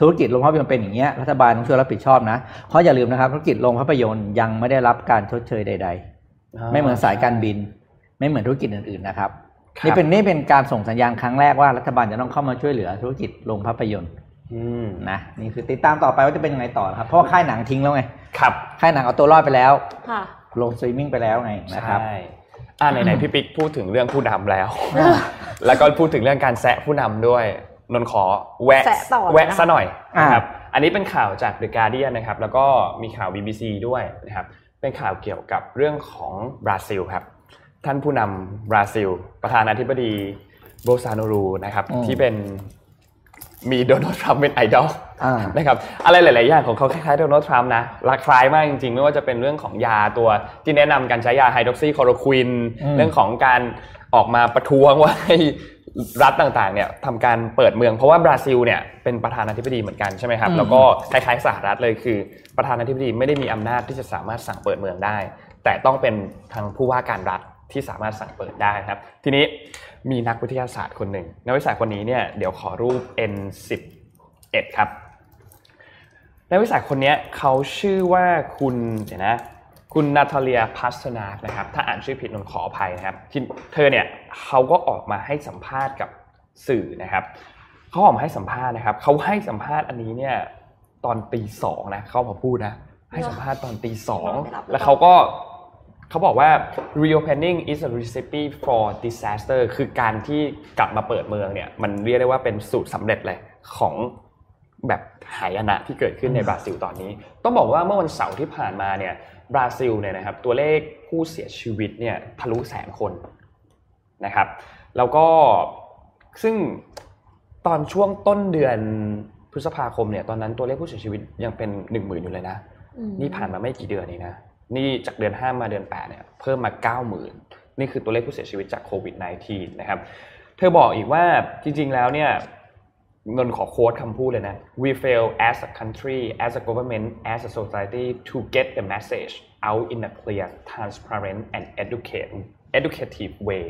ธุรกิจโรงภาพยนตร์เป็นอย่างเงี้ยรัฐบาลต้องช่วยรับผิดชอบนะเพราะอย่าลืมนะครับธุรกิจโรงภาพยนตร์ยังไม่ได้รับการชดเชยใด ๆ ไม่เหมือนสายการบิน ไม่เหมือนธุรกิจอื่นๆนะครับครับนี่เป็นนี่เป็นการส่งสัญญาณครั้งแรกว่ารัฐบาลจะต้องเข้ามาช่วยเหลือธุรกิจโรงภาพยนตร์อืมนะนี่คือติดตามต่อไปว่าจะเป็นยังไงต่อนะครับเพราะว่าค่ายหนังทิ้งแล้วไงครับค่ายหนังเอาตัวรอดไปแล้วค่ะลงสตรีมมิ่งไปแล้วไงนะครับใช่อ่าไหนๆพี่ปิ๊กพูดถึงเรื่องผู้นำแล้ว แล้วก็พูดถึงเรื่องการแซะผู้นำด้วย นนท์ขอแวะแซะต่อเลยนะแวะซะหน่อยอ่านะครับอันนี้เป็นข่าวจาก The Guardian นะครับแล้วก็มีข่าว BBC ด้วยนะครับเป็นข่าวเกี่ยวกับเรื่องของบราซิลครับท่านผู้นำบราซิล ประธานาธิบดีโบลโซนาโรนะครับอืมที่เป็นมีโดนัลด์ทรัมป์เป็นไอดอลอ่านะครับอะไรหลาย ๆ อย่างของเขาคล้าย ๆ โดนัลด์ทรัมป์นะรักคล้ายมากจริง ๆ ไม่ว่าจะเป็นเรื่องของยาตัวที่แนะนำการใช้ยาไฮดรอกซีคลอโรควินอืมเรื่องของการออกมาประท้วงว่าให้ รัฐต่างๆเนี่ยทำการเปิดเมืองเพราะว่าบราซิลเนี่ยเป็นประธานาธิบดีเหมือนกันใช่ไหมครับแล้วก็คล้ายๆสหรัฐเลยคือ ประธานาธิบดีไม่ได้มีอำนาจที่จะสามารถสั่งเปิดเมืองได้ แต่ต้องเป็นทางผู้ว่าการรัฐที่สามารถสั่งเปิดได้ครับ ทีนี้มีนักวิทยาศาสตร์คนหนึ่งนักวิทยาศาสตร์คนนี้เนี่ยเดี๋ยวขอรูป N11 ครับนักวิทยาศาสตร์คนเนี้ยเขาชื่อว่าคุณเดี๋ยวนะ คุณนาตาเลียพัสนาคนะครับ ถ้าอ่านชื่อผิดนนขออภัยนะครับที่เธอเนี่ยเขาก็ออกมาให้สัมภาษณ์กับสื่อนะครับเขาออกมาให้สัมภาษณ์นะครับเขาให้สัมภาษณ์อันนี้เนี่ยตอนตีสองนะเขามาพูดนะให้สัมภาษณ์ตอนตีสองแล้วเขาก็เขาบอกว่า reopening is a recipe for disaster คือการที่กลับมาเปิดเมืองเนี่ยมันเรียกได้ว่าเป็นสูตรสำเร็จเลยของแบบหายนะที่เกิดขึ้นในบราซิลตอนนี้ ต้องบอกว่าเมื่อวันเสาร์ที่ผ่านมาเนี่ย บราซิลเนี่ยนะครับตัวเลขผู้เสียชีวิตเนี่ยทะลุแสนคนนะครับแล้วก็ซึ่งตอนช่วงต้นเดือนพฤษภาคมเนี่ยตอนนั้นตัวเลขผู้เสียชีวิตยังเป็นหนึ่งหมื่นอยู่เลยนะนี่ผ่านมาไม่กี่เดือนเองนะนี่จากเดือน5มาเดือน8เนี่ยเพิ่มมา90,000นี่คือตัวเลขผู้เสียชีวิตจากโควิด -19 นะครับเธอบอกอีกว่าจริงๆแล้วเนี่ย นนขอโค้ดคำพูดเลยนะ we fail as a country as a government as a society to get the message out in a clear transparent and educate educative way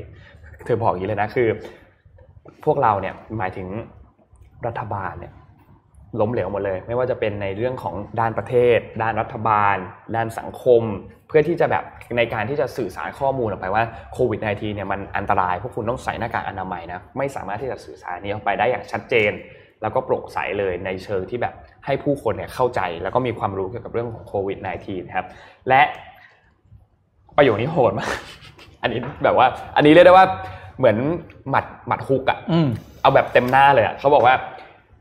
เธอบอกอย่างนี้เลยนะคือ พวกเราเนี่ยหมายถึงรัฐบาลเนี่ย ล้มเหลวหมดเลย ไม่ว่าจะเป็นในเรื่องของด้านประเทศ ด้านรัฐบาล ด้านสังคม เพื่อที่จะแบบในการที่จะสื่อสารข้อมูลออกไปว่าโควิด -19 เนี่ยมันอันตรายพวกคุณต้องใส่หน้ากากอนามัยนะไม่สามารถที่จะสื่อสารนี้ออกไปได้อย่างชัดเจน แล้วก็โปร่งใสเลยในเชิงที่แบบให้ผู้คนเนี่ยเข้าใจ แล้วก็มีความรู้เกี่ยวกับเรื่องของโควิด -19 นะครับและประโยคนี้โหดมาก อันนี้แบบว่า อันนี้เรียกได้ว่าเหมือนหมัดหมัดฮุกอะอืมเอาแบบเต็มหน้าเลยอะเขาบอกว่า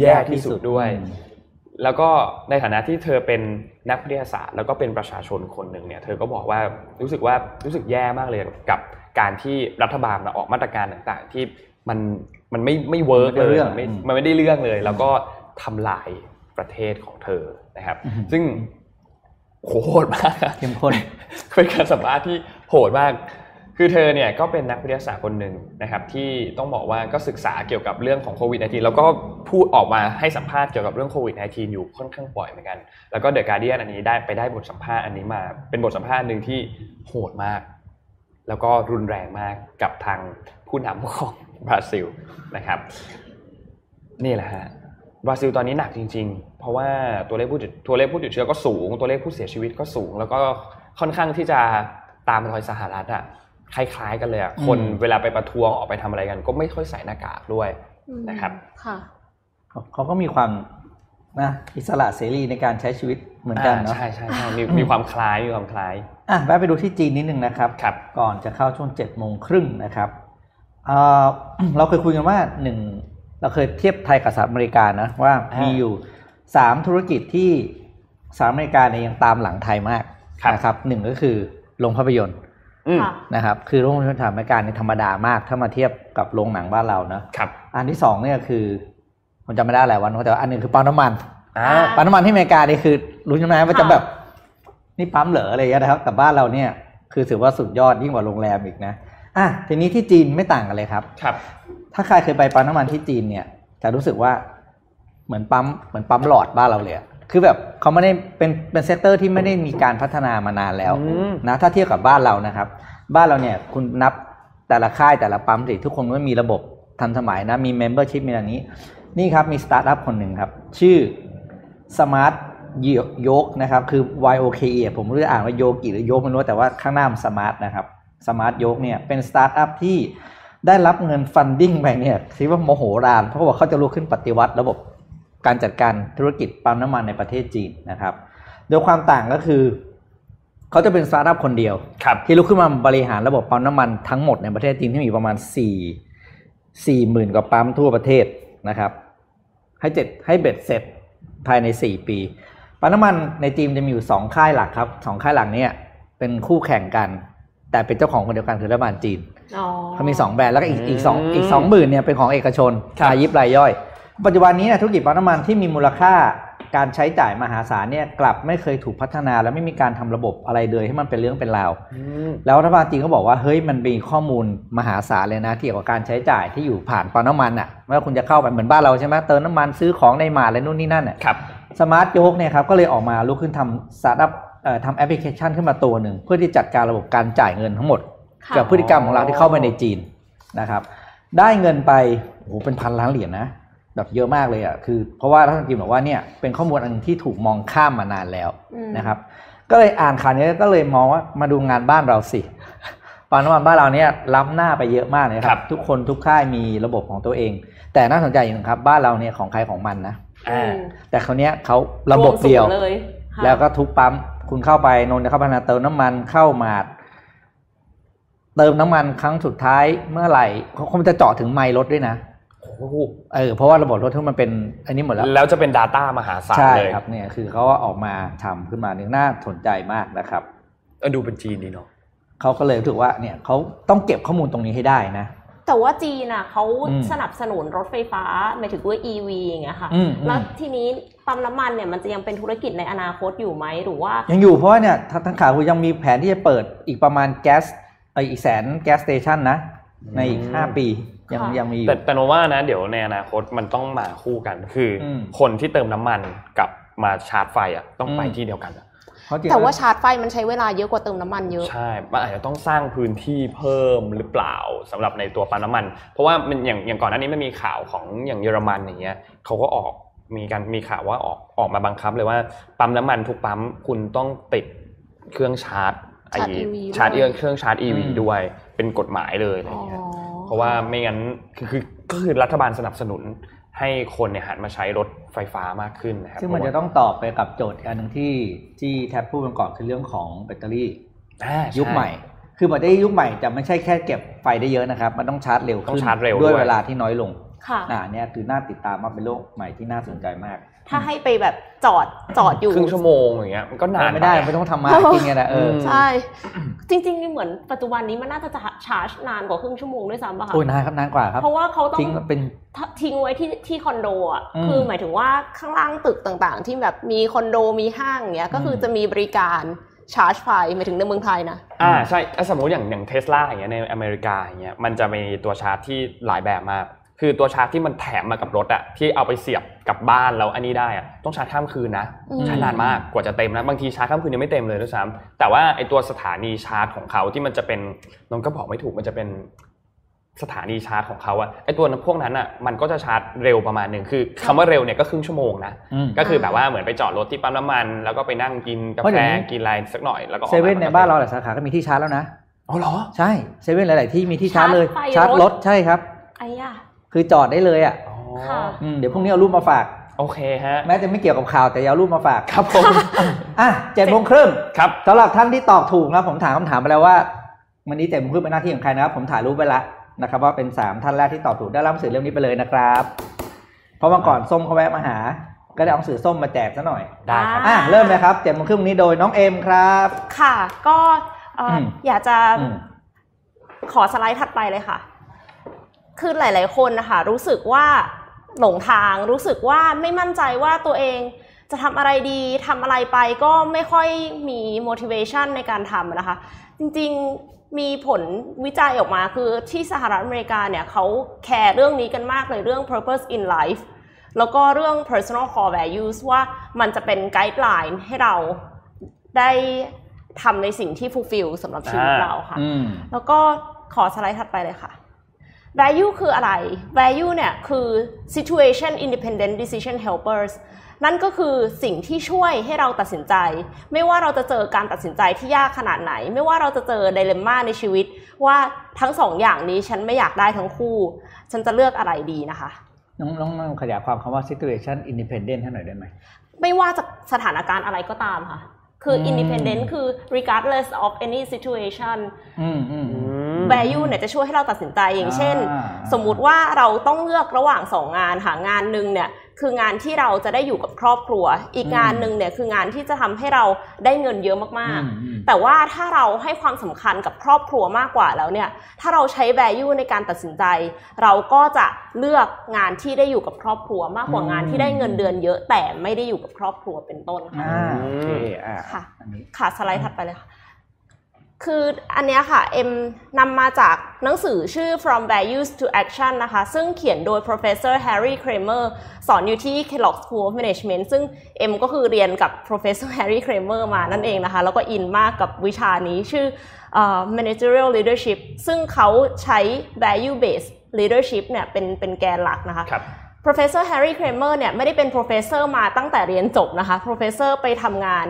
แย่ที่สุดด้วยอืมแล้วก็ในฐานะที่เธอเป็นนักวิทยาศาสตร์ แล้วก็เป็นประชาชนคนหนึ่งเนี่ยเธอก็บอกว่ารู้สึกว่ารู้สึกแย่มากเลยกับการที่รัฐบาลมาออกมาตรการต่างๆ ที่มันมันไม่ไม่ work มันไม่เลได้ยเรื่องเลยมันไม่อืมมันไม่ได้เรื่องเลย แล้วก็ทำลายประเทศของเธอนะครับอือหือซึ่งโหโหดมากอะเข้มข้นเป็นการสัมภาษณ์ที่โหดมาก คือเธอเนี่ยก็เป็นนักวิทยาศาสตร์คนหนึ่งนะครับที่ต้องบอกว่าก็ศึกษาเกี่ยวกับเรื่องของโควิด -19 แล้วก็พูดออกมาให้สัมภาษณ์เกี่ยวกับเรื่องโควิด -19 อยู่ค่อนข้างบ่อยเหมือนกัน แล้วก็เดอะการเดียนอันนี้ได้ไปได้บทสัมภาษณ์อันนี้มา เป็นบทสัมภาษณ์หนึ่งที่โหดมาก แล้วก็รุนแรงมากกับทางผู้นำของบราซิลนะครับ นี่แหละฮะบราซิลตอนนี้หนักจริง ๆ เพราะว่าตัวเลขผู้ติดตัวเลขผู้ติดเชื้อก็สูง ตัวเลขผู้เสียชีวิตก็สูง แล้วก็ค่อนข้างที่จะตามรอยสหรัฐอะ คล้ายๆกันเลยอะคนอืมเวลาไปประท้วงออกไปทำอะไรกัน ก็ไม่ค่อยใส่หน้ากากด้วยนะครับค่ะเขาเขาก็มีความนะอิสระเสรีในการใช้ชีวิตเหมือนกันเนาะใช่ใช่ใช่มีมีความคล้ายมีความคล้ายอะแวะไปดูที่จีนนิดนึงนะครับครับ ก่อนจะเข้าช่วงเจ็ดโมงครึ่งนะครับเอ่อเราเคยคุยกันว่าหนึ่งเราเคยเทียบไทยกับสหรัฐอเมริกานะว่าอ่ามีมีอยู่สามธุรกิจที่สหรัฐอเมริกาเนี่ยยังตามหลังไทยมากครับนะครับหนึ่งก็คือโรงภาพยนตร์อืมค่ะ นะครับคือโรงภาพยนตร์สหรัฐอเมริกาเนี่ยธรรมดามาก ถ้ามาเทียบกับโรงหนังบ้านเราเนอะครับอันที่สองเนี่ยคือผมจำไม่ได้หลายวันแต่ว่าอันหนึ่งคือปั๊มน้ำมันอ่าอ่าปั๊มน้ำมันที่อเมริกานี่คือรู้ใช่ไหมว่าจะค่ะแบบนี่ปั๊มเหรออะไรอย่างเงี้ยนะครับแต่บ้านเราเนี่ยคือถือว่าสุดยอดยิ่งกว่าโรงแรมอีกนะอะทีนี้ที่จีนไม่ต่างกันเลยครับ ครับ ถ้าใครเคยไปปั๊มน้ำมันที่จีนเนี่ย จะรู้สึกว่าเหมือนปั๊มเหมือนปั๊มหลอดบ้านเราเลยอะ คือแบบเขาไม่ได้เป็นเป็น sector ที่ไม่ได้มีการพัฒนามานานแล้วอืมนะถ้าเทียบกับบ้านเรานะครับ บ้านเราเนี่ยคุณนับแต่ละค่ายแต่ละปั๊มสิทุกคนก็มีระบบทันสมัยนะมี membership มีอะไรนี้ นี่ครับมีสตาร์ทอัพคนหนึ่งครับ ชื่อ Smart โยกนะครับคือ Y O K E ผมไม่รู้จะอ่านว่าโยกิหรือโยกไม่รู้แต่ว่าข้างหน้ามัน Smart นะครับ Smart โยกเนี่ยเป็นสตาร์ทอัพที่ได้รับเงิน funding ไปเนี่ยคิดว่ามโหฬารเพราะว่าเขาจะลุกขึ้นปฏิวัติระบบ การจัดการธุรกิจปั๊มน้ำมันในประเทศจีนนะครับ โดยความต่างก็คือเขาจะเป็นสตาร์ทอัพคนเดียวครับที่ลุกขึ้นมาบริหารระบบปั๊มน้ำมันทั้งหมดในประเทศจีนที่มีประมาณสี่สี่หมื่นกว่าปั๊มทั่วประเทศนะครับ ให้เจ็ดให้เบ็ดเสร็จภายในสี่ปี ปั๊มน้ำมันในจีนจะมีอยู่สองค่ายหลักครับสองค่ายหลักเนี่ยเป็นคู่แข่งกัน แต่เป็นเจ้าของคนเดียวกันคือรัฐบาลจีนอ๋อเขามีสองแบรนด์แล้วก็อีกอีกสองอืมอีกสองหมื่นเนี่ยเป็นของเอกชนครับรายยิบรายย่อย ปัจจุบันนี้เนยธุรกิจปั๊มน้ำมันที่มีมูลค่าการใช้จ่ายมหาศาลเนี่ยกลับไม่เคยถูกพัฒนาและไม่มีการทำระบบอะไรเลยให้มันเป็นเรื่องเป็นราวอืมแล้วรัฐบาลจีนก็บอกว่าเฮ้ยมันมีข้อมูลมหาศาลเลยนะเกี่ยวกับการใช้จ่ายที่อยู่ผ่านปั๊มน้ำมันอะไม่ว่าคุณจะเข้าไปเหมือนบ้านเราใช่ไหมเติมน้ำมันซื้อของในมาร์ทอะไรนู่นนี่นั่นอะครับSmart โยกเนี่ยครับก็เลยออกมาลุกขึ้นทำสตาร์ทอัพเอ่อทำแอปพลิเคชันขึ้นมาตัวหนึ่งเพื่อที่จัดการระบบการจ่ายเงินทั้งหมดค่ะกับพฤติกรรมของเราที่เข้าไปในจีนนะครับได้เงินไปโอ้โหเป็นพันล้านเหรียญนะ แบบเยอะมากเลยอะคือ เพราะว่ารัฐบาลจีนบอกว่าเนี่ยเป็นข้อมูลอันหนึ่งที่ถูกมองข้ามมานานแล้วอืมนะครับ ก็เลยอ่านข่าวนี้ก็เลยมองว่ามาดูงานบ้านเราสิปั๊มน้ำมันบ้านเราเนี่ยล้ำหน้าไปเยอะมากเลยคครัรับบทุกคนทุกค่ายมีระบบของตัวเอง แต่น่าสนใจอย่างหนึงครับ บ้านเราเนี่ยของใครของมันนะอ่าแต่คราวเนี้ยเขาระบบเดียวรมศูนเลยค่ะแล้วก็ทุกปั๊มคุณเข้าไปนนท์จะเข้าไปนาเติมน้ำมันเข้ามาดเติมน้ำมันครั้งสุดท้ายเมื่อไหร่เขาคงจะเจาะถึงไมล์รถด้วยนะโอ้โห เออเพราะว่าระบบรถทุกมันเป็นอันนี้หมดแล้ว แล้วจะเป็น Data มหาศาลใช่เลยครับเนี่ยคือเขาก็ออกมาทำขึ้นมาเนี่ยน่าสนใจมากนะครับเออดูเป็นจีนดีเนาะเขาก็เลยรู้สึกว่าเนี่ยเขาต้องเก็บข้อมูลตรงนี้ให้ได้นะแต่ว่าจีนอะเขาอืมสนับสนุนรถไฟฟ้าหมายถึงว่า EV อย่างเงี้ยค่ะอืมอืมแล้วทีนี้ปั๊มน้ำมันเนี่ยมันจะยังเป็นธุรกิจในอนาคตอยู่ไหมหรือว่า ยังอยู่เพราะว่าเนี่ยทางทางข่าวคือยังมีแผนที่จะเปิดอีกประมาณแก๊สเอออีกแสนแก๊สสเตชันนะในอีกห้าปี ยังค่ะยังมีอยู่แต่แต่โนว่านะ เดี๋ยวในอนาคตมันต้องมาคู่กัน คืออมคนที่เติมน้ำมันกับมาชาร์จไฟอะต้องไปอืมที่เดียวกันอะเพระจริงแต่ว่าล้ชาร์จไฟมันใช้เวลาเยอะกว่าเติมน้ำมันเยอะ ใช่ มันอาจจะต้องสร้างพื้นที่เพิ่มหรือเปล่าสำหรับในตัวปั๊มน้ำมัน เพราะว่ามันอย่างอย่างก่อนหน้านี้มันมีข่าวของอย่างเยอรมันอย่างเงี้ยเขาก็ออกมีการมีข่าวว่าออกออกมาบังคับเลยว่าปั๊มน้ำมันทุกปั๊มคุณต้องติดเครื่องชาร์จไอ้ชาร์จ EV ชาร์จด้วยเครื่องชาร์จ EV อืมด้วยเป็นกฎหมายเลยอะไรอ๋อเงี้ยเพ ราะว่าไม่งั้นคือคือก็คือรัฐบาลสนับสนุนให้คนเนี่ยหันมาใช้รถไฟฟ้ามากขึ้นนะครับซึ่งมันจะต้องตอบไปกับโจทย์อีกอันหนึ่งที่ที่แท็บพูดกันก่อนคือเรื่องของแบตเตอรี่อ่าใช่ยุคใหม่ คือแบตเตอรี่ยุคใหม่จะไม่ใช่แค่เก็บไฟได้เยอะนะครับ มันต้องชาร์จเร็วต้องขึ้นชาร์จเร็วด้วยด้วยเวลาที่น้อยลงค่ะอ่าเนี่ยคือน่าติดตามมากเป็นโลกใหม่ที่น่าสนใจมากถ้าให้ไปแบบจอดจอดอยู่ครึ่งชั่วโมงอย่างเงี้ยมันก็นานไม่ได้ปไม่ต้องทำมาหากินไงนะเออใช่ จริงๆเหมือนปัจจุบันนี้มันน่าจะชาร์จนานกว่าครึ่งชั่วโมงด้วยซ้ำป่ะคะโอ้ยนานครับนานกว่าครับเพราะว่าเขาต้องทิ้งเป็นทิ้งไว้ที่ที่คอนโดอะอืมคือหมายถึงว่าข้างล่างตึกต่างๆ ที่แบบมีคอนโดมีห้างเงี้ยก็คือจะมีบริการชาร์จไฟหมายถึงในเมืองไทยนะอ่าใช่ถ้าสมมติอย่างอย่างเทสลาอย่างเงี้ยในอเมริกาอย่างเงี้ยมันจะมีตัวชาร์จที่หลายแบบมาก คือตัวชาร์จที่มันแถมมากับรถอะที่เอาไปเสียบกับบ้านแล้วอันนี้ได้อะต้องชาร์จข้ามคืนนะอืมใช้นานมากกว่าจะเต็มนะบางทีชาร์จข้ามคืนยังไม่เต็มเลยด้วยซ้ำแต่ว่าไอตัวสถานีชาร์จของเขาที่มันจะเป็นน้องก็บอกไม่ถูกมันจะเป็นสถานีชาร์จของเขาอะไอตัวพวกนั้นอะมันก็จะชาร์จเร็วประมาณหนึ่งคือคำว่าเร็วเนี่ยก็ครึ่งชั่วโมงนะอืมก็คือแบบว่าเหมือนไปจอดรถที่ปั๊มน้ำมัน แล้วก็ไปนั่งกินกาเพราะแฟเดี๋ยวนี้กินอะไรสักหน่อยแล้วก็ออกเซเว่นในบ้านเราหลายสาขาก็มีที่ชาร์จแล้วนะอ๋อเหรอใช่เซเว่นหลาย ๆ ที่มีที่ชาร์จเลยชาร์จไฟชาร์จรถรถใช่ครับไอ้ย่า คือจอดได้เลยอะอ๋อค่ะอืมเดี๋ยวพรุ่งนี้เอารูปมาฝาก โอเคฮะ แม้จะไม่เกี่ยวกับข่าวแต่เอารูปมาฝากครับผมอะเจ็ดโมงครึ่งครับสำหรับท่านที่ตอบถูกนะผมถามคำถามไปแล้วว่า วันนี้เจ็ดโมงครึ่งเป็นหน้าที่ของใครนะครับผมถ่ายรูปไปละนะครับว่าเป็นสามท่านแรกที่ตอบถูกได้รับหนังสือเล่มนี้ไปเลยนะครับ เพราะวันก่อนส้มเขาแวะมาหา ก็ได้เอาหนังสือส้มมาแจกซะหน่อยได้ครับอะเริ่มเลยครับเจ็ดโมงครึ่งวันนี้โดยน้องเอ็มครับ ค่ะ ก็เอ่ออมอยากจะอืมขอสไลด์ถัดไปเลยค่ะ คือหลาย ๆ คนนะคะรู้สึกว่าหลงทางรู้สึกว่าไม่มั่นใจว่าตัวเองจะทำอะไรดีทำอะไรไปก็ไม่ค่อยมี motivation ในการทำนะคะ จริงๆมีผลวิจัยออกมาคือที่สหรัฐอเมริกาเนี่ยเขาแคร์เรื่องนี้กันมากเลยเรื่อง purpose in life แล้วก็เรื่อง personal core values ว่ามันจะเป็นไกด์ไลน์ให้เราได้ทำในสิ่งที่ fulfill สำหรับชีวิตอ่าเราค่ะอืมแล้วก็ขอสไลด์ถัดไปเลยค่ะ value คืออะไร value เนี่ยคือ situation independent decision helpers นั่นก็คือสิ่งที่ช่วยให้เราตัดสินใจ ไม่ว่าเราจะเจอการตัดสินใจที่ยากขนาดไหน ไม่ว่าเราจะเจอไดเลมม่าในชีวิต ว่าทั้งสองอย่างนี้ฉันไม่อยากได้ทั้งคู่ ฉันจะเลือกอะไรดีนะคะ น้องน้องน้องขยายความคำว่า situation independent ให้หน่อยได้ไหม ไม่ว่าจะสถานการณ์อะไรก็ตามค่ะ คืออม independent คือ regardless of any situation อืมอืมอืม value เนี่ยจะช่วยให้เราตัดสินใจอย่างเช่นอ่าสมมุติว่าเราต้องเลือกระหว่างสองงานหางานหนึ่งเนี่ยคืองานที่เราจะได้อยู่กับครอบครัว อีกงานหนึ่งเนี่ยคืองานที่จะทำให้เราได้เงินเยอะมากอืมอืมๆแต่ว่าถ้าเราให้ความสำคัญกับครอบครัวมากกว่าแล้วเนี่ยถ้าเราใช้ value ในการตัดสินใจ เราก็จะเลือกงานที่ได้อยู่กับครอบครัวมากกว่างานที่ได้เงินเดือนเยอะแต่ไม่ได้อยู่กับครอบครัวเป็นต้นค่ะอ่าโอเคอ่าค่ะอันนี้ค่ะ สไลด์ถัดไปเลยค่ะ คืออันเนี้ยค่ะเอ็มนำมาจากหนังสือชื่อ From Values to Action นะคะ ซึ่งเขียนโดย Professor Harry Kramer สอนอยู่ที่ Kellogg School of Management ซึ่งเอ็มก็คือเรียนกับ Professor Harry Kramer มานั่นเองนะคะ แล้วก็อินมากกับวิชานี้ชื่อเอ่อ Managerial Leadership ซึ่งเขาใช้ Value Based Leadership เนี่ยเป็นเป็นแกนหลักนะคะค professor Harry Kramer เนี่ยไม่ได้เป็น professor มาตั้งแต่เรียนจบนะคะ professor ไปทำงาน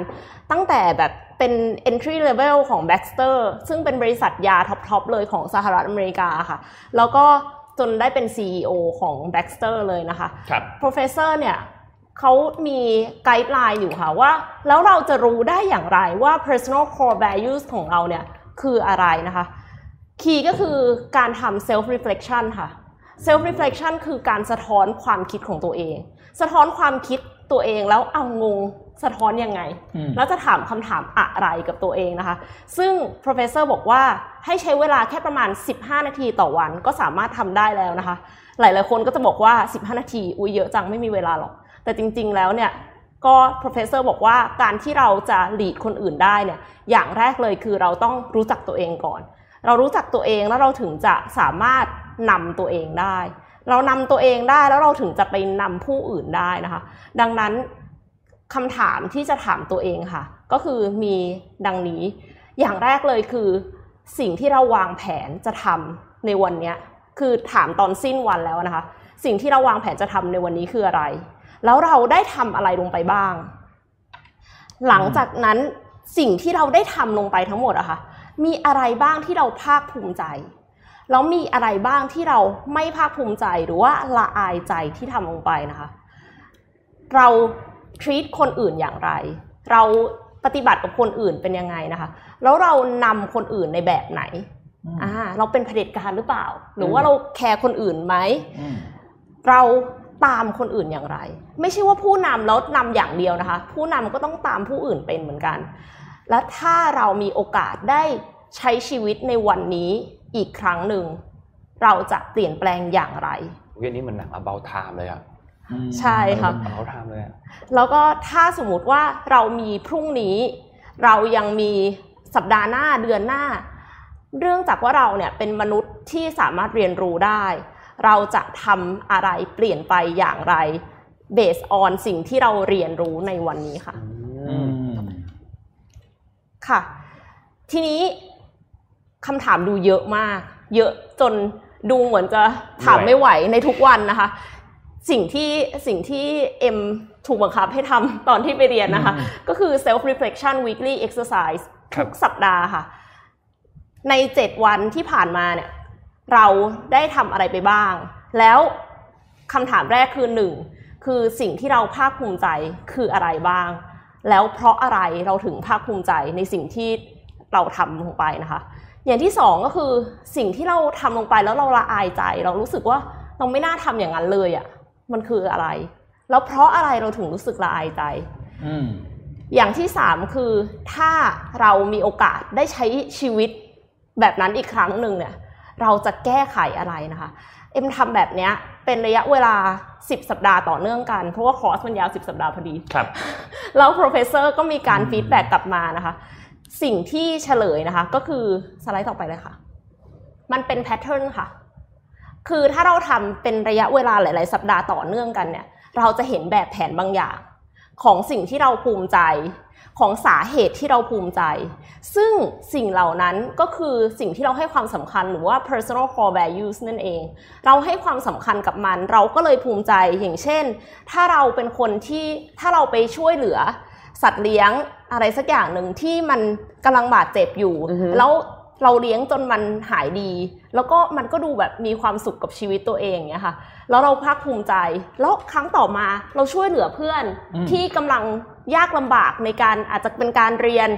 ตั้งแต่แบบเป็น entry level ของ Baxter ซึ่งเป็นบริษัทยา top ๆเลยของสหรัฐอเมริกาค่ะ แล้วก็จนได้เป็น CEO ของ Baxter เลยนะคะครับ professor เนี่ยเขามี guideline อยู่ค่ะว่า แล้วเราจะรู้ได้อย่างไรว่า personal core values ของเราเนี่ยคืออะไรนะคะ key ก็คือการทำ self reflection ค่ะ self reflection คือการสะท้อนความคิดของตัวเอง สะท้อนความคิดตัวเองแล้วเอางงสะท้อนยังไงอืมแล้วจะถามคำถามอะไรกับตัวเองนะคะ ซึ่ง professor บอกว่าให้ใช้เวลาแค่ประมาณ 15 นาทีต่อวันก็สามารถทำได้แล้วนะคะ หลาย ๆ คนก็จะบอกว่า 15 นาที อุ้ยเยอะจังไม่มีเวลาหรอก แต่จริง ๆ แล้วเนี่ยก็ professor บอกว่าการที่เราจะ lead คนอื่นได้เนี่ย อย่างแรกเลยคือเราต้องรู้จักตัวเองก่อน เรารู้จักตัวเองแล้วเราถึงจะสามารถนำตัวเองได้ เรานำตัวเองได้แล้วเราถึงจะไปนำผู้อื่นได้นะคะ ดังนั้นคำถามที่จะถามตัวเองค่ะ ก็คือมีดังนี้ อย่างแรกเลยคือ สิ่งที่เราวางแผนจะทำในวันนี้คือถามตอนสิ้นวันแล้วนะคะ สิ่งที่เราวางแผนจะทำในวันนี้คืออะไร แล้วเราได้ทำอะไรลงไปบ้าง หลังจากนั้นสิ่งที่เราได้ทำลงไปทั้งหมดอะค่ะ มีอะไรบ้างที่เราภาคภูมิใจ แล้วมีอะไรบ้างที่เราไม่ภาคภูมิใจหรือว่าละอายใจที่ทำลงไปนะคะ เรา treat คนอื่นอย่างไร เราปฏิบัติกับคนอื่นเป็นยังไงนะคะ แล้วเรานำคนอื่นในแบบไหนอืมอ่าเราเป็นเผด็จการหรือเปล่า หรือว่าเราแคร์คนอื่นไหมอืมเราตามคนอื่นอย่างไร ไม่ใช่ว่าผู้นำแล้วนำอย่างเดียวนะคะ ผู้นำก็ต้องตามผู้อื่นเป็นเหมือนกัน และถ้าเรามีโอกาสได้ใช้ชีวิตในวันนี้อีกครั้งหนึ่ง เราจะเปลี่ยนแปลงอย่างไรเรื่องนี้เหมันหนัง about time เลยอะใช่ค่ะ about time เลยอะแล้วก็ถ้าสมมุติว่าเรามีพรุ่งนี้ เรายังมีสัปดาห์หน้าเดือนหน้า เรื่องจากว่าเราเนี่ยเป็นมนุษย์ที่สามารถเรียนรู้ได้ เราจะทำอะไรเปลี่ยนไปอย่างไร based on สิ่งที่เราเรียนรู้ในวันนี้ค่ะอืม ค่ะ ทีนี้คำถามดูเยอะมาก เยอะจนดูเหมือนจะถามไม่ไหวในทุกวันนะคะ สิ่งที่สิ่งที่เอ็มถูกบังคับให้ทำตอนที่ไปเรียนนะคะอืมก็คือ self reflection weekly exercise ครัทุบกสัปดาห์ค่ะ ในเจ็ดวันที่ผ่านมาเนี่ย เราได้ทำอะไรไปบ้าง แล้วคำถามแรกคือหนึ่งคือสิ่งที่เราภาคภูมิใจคืออะไรบ้าง แล้วเพราะอะไรเราถึงภาคภูมิใจในสิ่งที่เราทำลงไปนะคะ อย่างที่สองก็คือสิ่งที่เราทำลงไปแล้วเราละอายใจ เรารู้สึกว่าเราไม่น่าทำอย่างนั้นเลยอะ่ะมันคืออะไร แล้วเพราะอะไรเราถึงรู้สึกละอายใจอืมอย่างที่สามคือถ้าเรามีโอกาสได้ใช้ชีวิตแบบนั้นอีกครั้งหนึ่งเนี่ย เราจะแก้ไขอะไรนะคะ เอ็มทำแบบเนี้ย เป็นระยะเวลา 10 สัปดาห์ต่อเนื่องกัน เพราะว่าคอร์สมันยาว 10 สัปดาห์พอดีครับแล้ว professor ก็มีการ feedback กลับมานะคะ สิ่งที่เฉลยนะคะ ก็คือสไลด์ต่อไปเลยค่ะ มันเป็น pattern ค่ะ คือถ้าเราทำเป็นระยะเวลาหลาย ๆ สัปดาห์ต่อเนื่องกันเนี่ย เราจะเห็นแบบแผนบางอย่าง ของสิ่งที่เราภูมิใจ ของสาเหตุที่เราภูมิใจ ซึ่งสิ่งเหล่านั้นก็คือสิ่งที่เราให้ความสำคัญหรือว่า personal core values นั่นเอง เราให้ความสำคัญกับมัน เราก็เลยภูมิใจอย่างเช่น ถ้าเราเป็นคนที่ถ้าเราไปช่วยเหลือสัตว์เลี้ยงอะไรสักอย่างหนึ่งที่มันกำลังบาดเจ็บอยู่อือฮึแล้วเราเลี้ยงจนมันหายดี แล้วก็มันก็ดูแบบมีความสุขกับชีวิตตัวเองเนี่ยค่ะ แล้วเราภาคภูมิใจ แล้วครั้งต่อมาเราช่วยเหลือเพื่อนอืมที่กำลังยากลำบากในการอาจจะเป็นการเรียน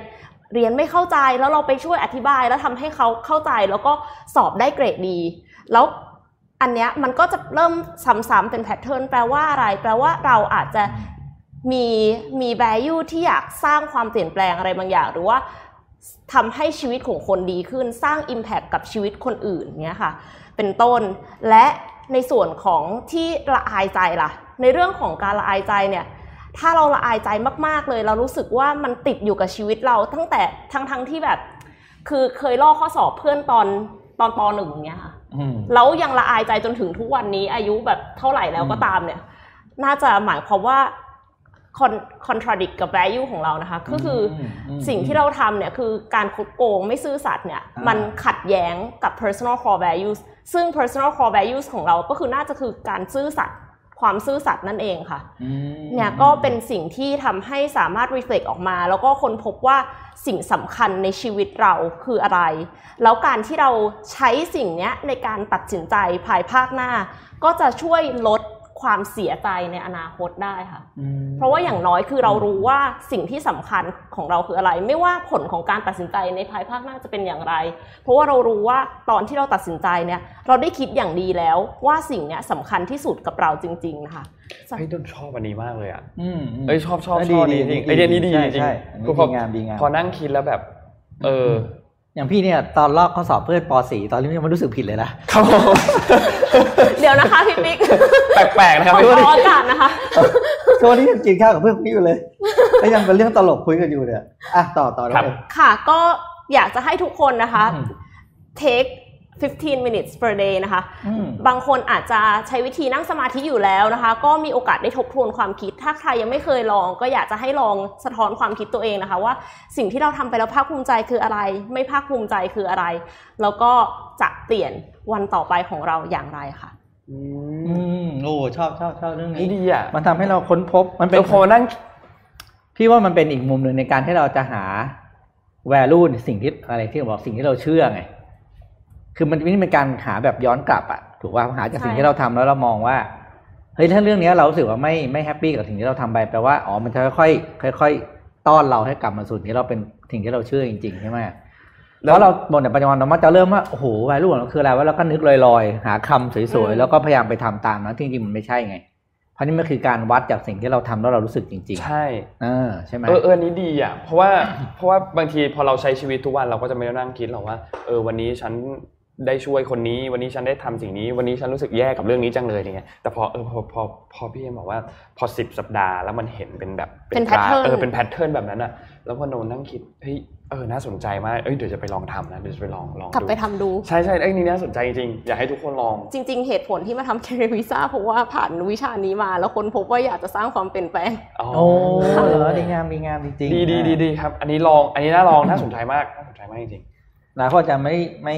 เรียนไม่เข้าใจแล้วเราไปช่วยอธิบายแล้วทำให้เขาเข้าใจแล้วก็สอบได้เกรดดี แล้วอันเนี้ยมันก็จะเริ่มซ้ำๆเป็นแพทเทิร์นแปลว่าอะไร แปลว่าเราอาจจะมีมี value ที่อยากสร้างความเปลี่ยนแปลงอะไรบางอย่าง หรือว่าทำให้ชีวิตของคนดีขึ้นสร้าง Impact กับชีวิตคนอื่นเนี้ยค่ะ เป็นต้นและ ในส่วนของที่ละอายใจล่ะ ในเรื่องของการละอายใจเนี่ยถ้าเราละอายใจมากๆเลย เรารู้สึกว่ามันติดอยู่กับชีวิตเราตั้งแต่ทั้งทั้งที่แบบ คือเคยลอกข้อสอบเพื่อนตอนตอนปหนึ่งเนี้ยค่ะอืมแล้วยังละอายใจจนถึงทุกวันนี้อายุแบบเท่าไหร่แล้วก็ตามเนี่ย น่าจะหมายความว่า con- contradict กับ value ของเรานะคะ ก็คืออมอืมสิ่งที่เราทำเนี่ยคือการคดโกงไม่ซื่อสัตย์เนี่ยอ่ามัมันขัดแย้งกับ personal core values ซึ่ง personal core values ของเราก็คือน่าจะคือการซื่อสัตย์ความซื่อสัตย์นั่นเองค่ะอืมเนี่ยก็เป็นสิ่งที่ทำให้สามารถ reflect ออกมา แล้วก็คนพบว่าสิ่งสำคัญในชีวิตเราคืออะไร แล้วการที่เราใช้สิ่งเนี้ยในการตัดสินใจภายภาคหน้า ก็จะช่วยลด ความเสียใจในอนาคตได้ค่ะอืมเพราะว่าอย่างน้อยคือเรารู้ว่าสิ่งที่สำคัญของเราคืออะไร ไม่ว่าผลของการตัดสินใจในภายภาคหน้าจะเป็นอย่างไร เพราะว่าเรารู้ว่าตอนที่เราตัดสินใจเนี่ย เราได้คิดอย่างดีแล้วว่าสิ่งเนี้ยสำคัญที่สุดกับเราจริงๆนะคะเฮ้ยต้นชอบอันนี้มากเลยอะอืมมเอ้ยชอบชอบเอ้ยชอบดีดีจริงดีไอเดียนี้ดีใช่จริงใช่อันนี้คือพอดีงามดีงามพอนั่งคิดแล้วแบบ เออ อย่างพี่เนี่ยตอนลอกข้อสอบเพื่อนป .4 ตอนนี้ยังไม่รู้สึกผิดเลยนะครับผมเดี๋ยวนะคะพี่ปิ๊กแปลกๆนะครับขออากาศนะคะช่วงนี้ยังกินข้าวกับเพื่อนคนนี้อยู่เลยแล้วยังเป็นเรื่องตลกคุยกันอยู่เนี่ยอะต่อต่อครับเลยค่ะ ก็อยากจะให้ทุกคนนะคะอืม take 15 minutes per day นะคะอืมบางคนอาจจะใช้วิธีนั่งสมาธิอยู่แล้วนะคะ ก็มีโอกาสได้ทบทวนความคิด ถ้าใครยังไม่เคยลอง ก็อยากจะให้ลองสะท้อนความคิดตัวเองนะคะ ว่าสิ่งที่เราทำไปแล้วภาคภูมิใจคืออะไร ไม่ภาคภูมิใจคืออะไร แล้วก็จะเปลี่ยนวันต่อไปของเราอย่างไรค่ะอือืมมโอ้ชอบชอบชอบเรื่องนี่นี้ดีอะมันทำให้เราค้นพบ มันเป็เป็นนพอมานั่งพี่ว่ามันเป็นอีกมุมหนึ่งในการที่เราจะหา value ในสิ่งที่อะไรที่เราบอกสิ่งที่เราเชื่อไง คือมันนี่เป็นการหาแบบย้อนกลับอะถูกว่าหาจากใช่สิ่งที่เราทำแล้วเรามองว่าเฮ้ยถ้าเรื่องเนี้ยเรารู้สึกว่าไม่ไม่แฮปปี้กับสิ่งที่เราทำไปแปลว่าอ๋อมันจะค่อยๆค่อยๆต้อนเราให้กลับมาสู่สิ่งที่เราเป็นสิ่งที่เราเชื่อจริงๆใช่ไหมแล้แล้ววเราบนแต่ปัจจุบันเรามักจะเริ่มว่าโอ้โห value ของเราคืออะไรว่าเราก็นึกลอยๆ หาคำสวยอืมๆแล้วก็พยายามไปทำตามนะที่จริงๆมันไม่ใช่ไง เพราะนี่มันคือการวัดจากสิ่งที่เราทำแล้วเรารู้สึกจริงใช่ๆเออใช่ไหมเออเอออันนี้ดีอะเพราะว่าเพราะว่าบางทีพอเราใช้ชีวิตทุกวันเราก็จะไม่ได้นั่งคิดหรอกว่าเออวันนี้ฉัน ได้ช่วยคนนี้ วันนี้ฉันได้ทำสิ่งนี้ วันนี้ฉันรู้สึกแย่กับเรื่องนี้จังเลยอย่างเงี้ยแต่พอเออพอพอพอพี่เอ็มบอกว่าพอสิบสัปดาห์แล้วมันเห็นเป็นแบบเป็นกราฟ pattern เออเป็นแพทเทิร์นแบบนั้นอะแล้วพอโนนั่งคิดเฮ้ยเออน่าสนใจมากเอ้ยเดี๋ยวจะไปลองทำนะเดี๋ยวจะไปลองลองกลับดูไปทำดูใช่ใช่ไอ้ยนี่น่าสนใจจริงๆอยากให้ทุกคนลอง จริง ๆ เหตุผลที่มาทำ career visa เพราะว่าผ่านวิชานี้มา แล้วคนพบว่าอยากจะสร้างความเปลี่ยนแปลงอ๋อโอ้เหรอดีงามดีงามจริงๆดีดีดีดีครับ อันนี้ลองอันนี้น่าลองน่าสนใจมากน่าสนใจมากจริงหลายคนอาจจะไม่ไม่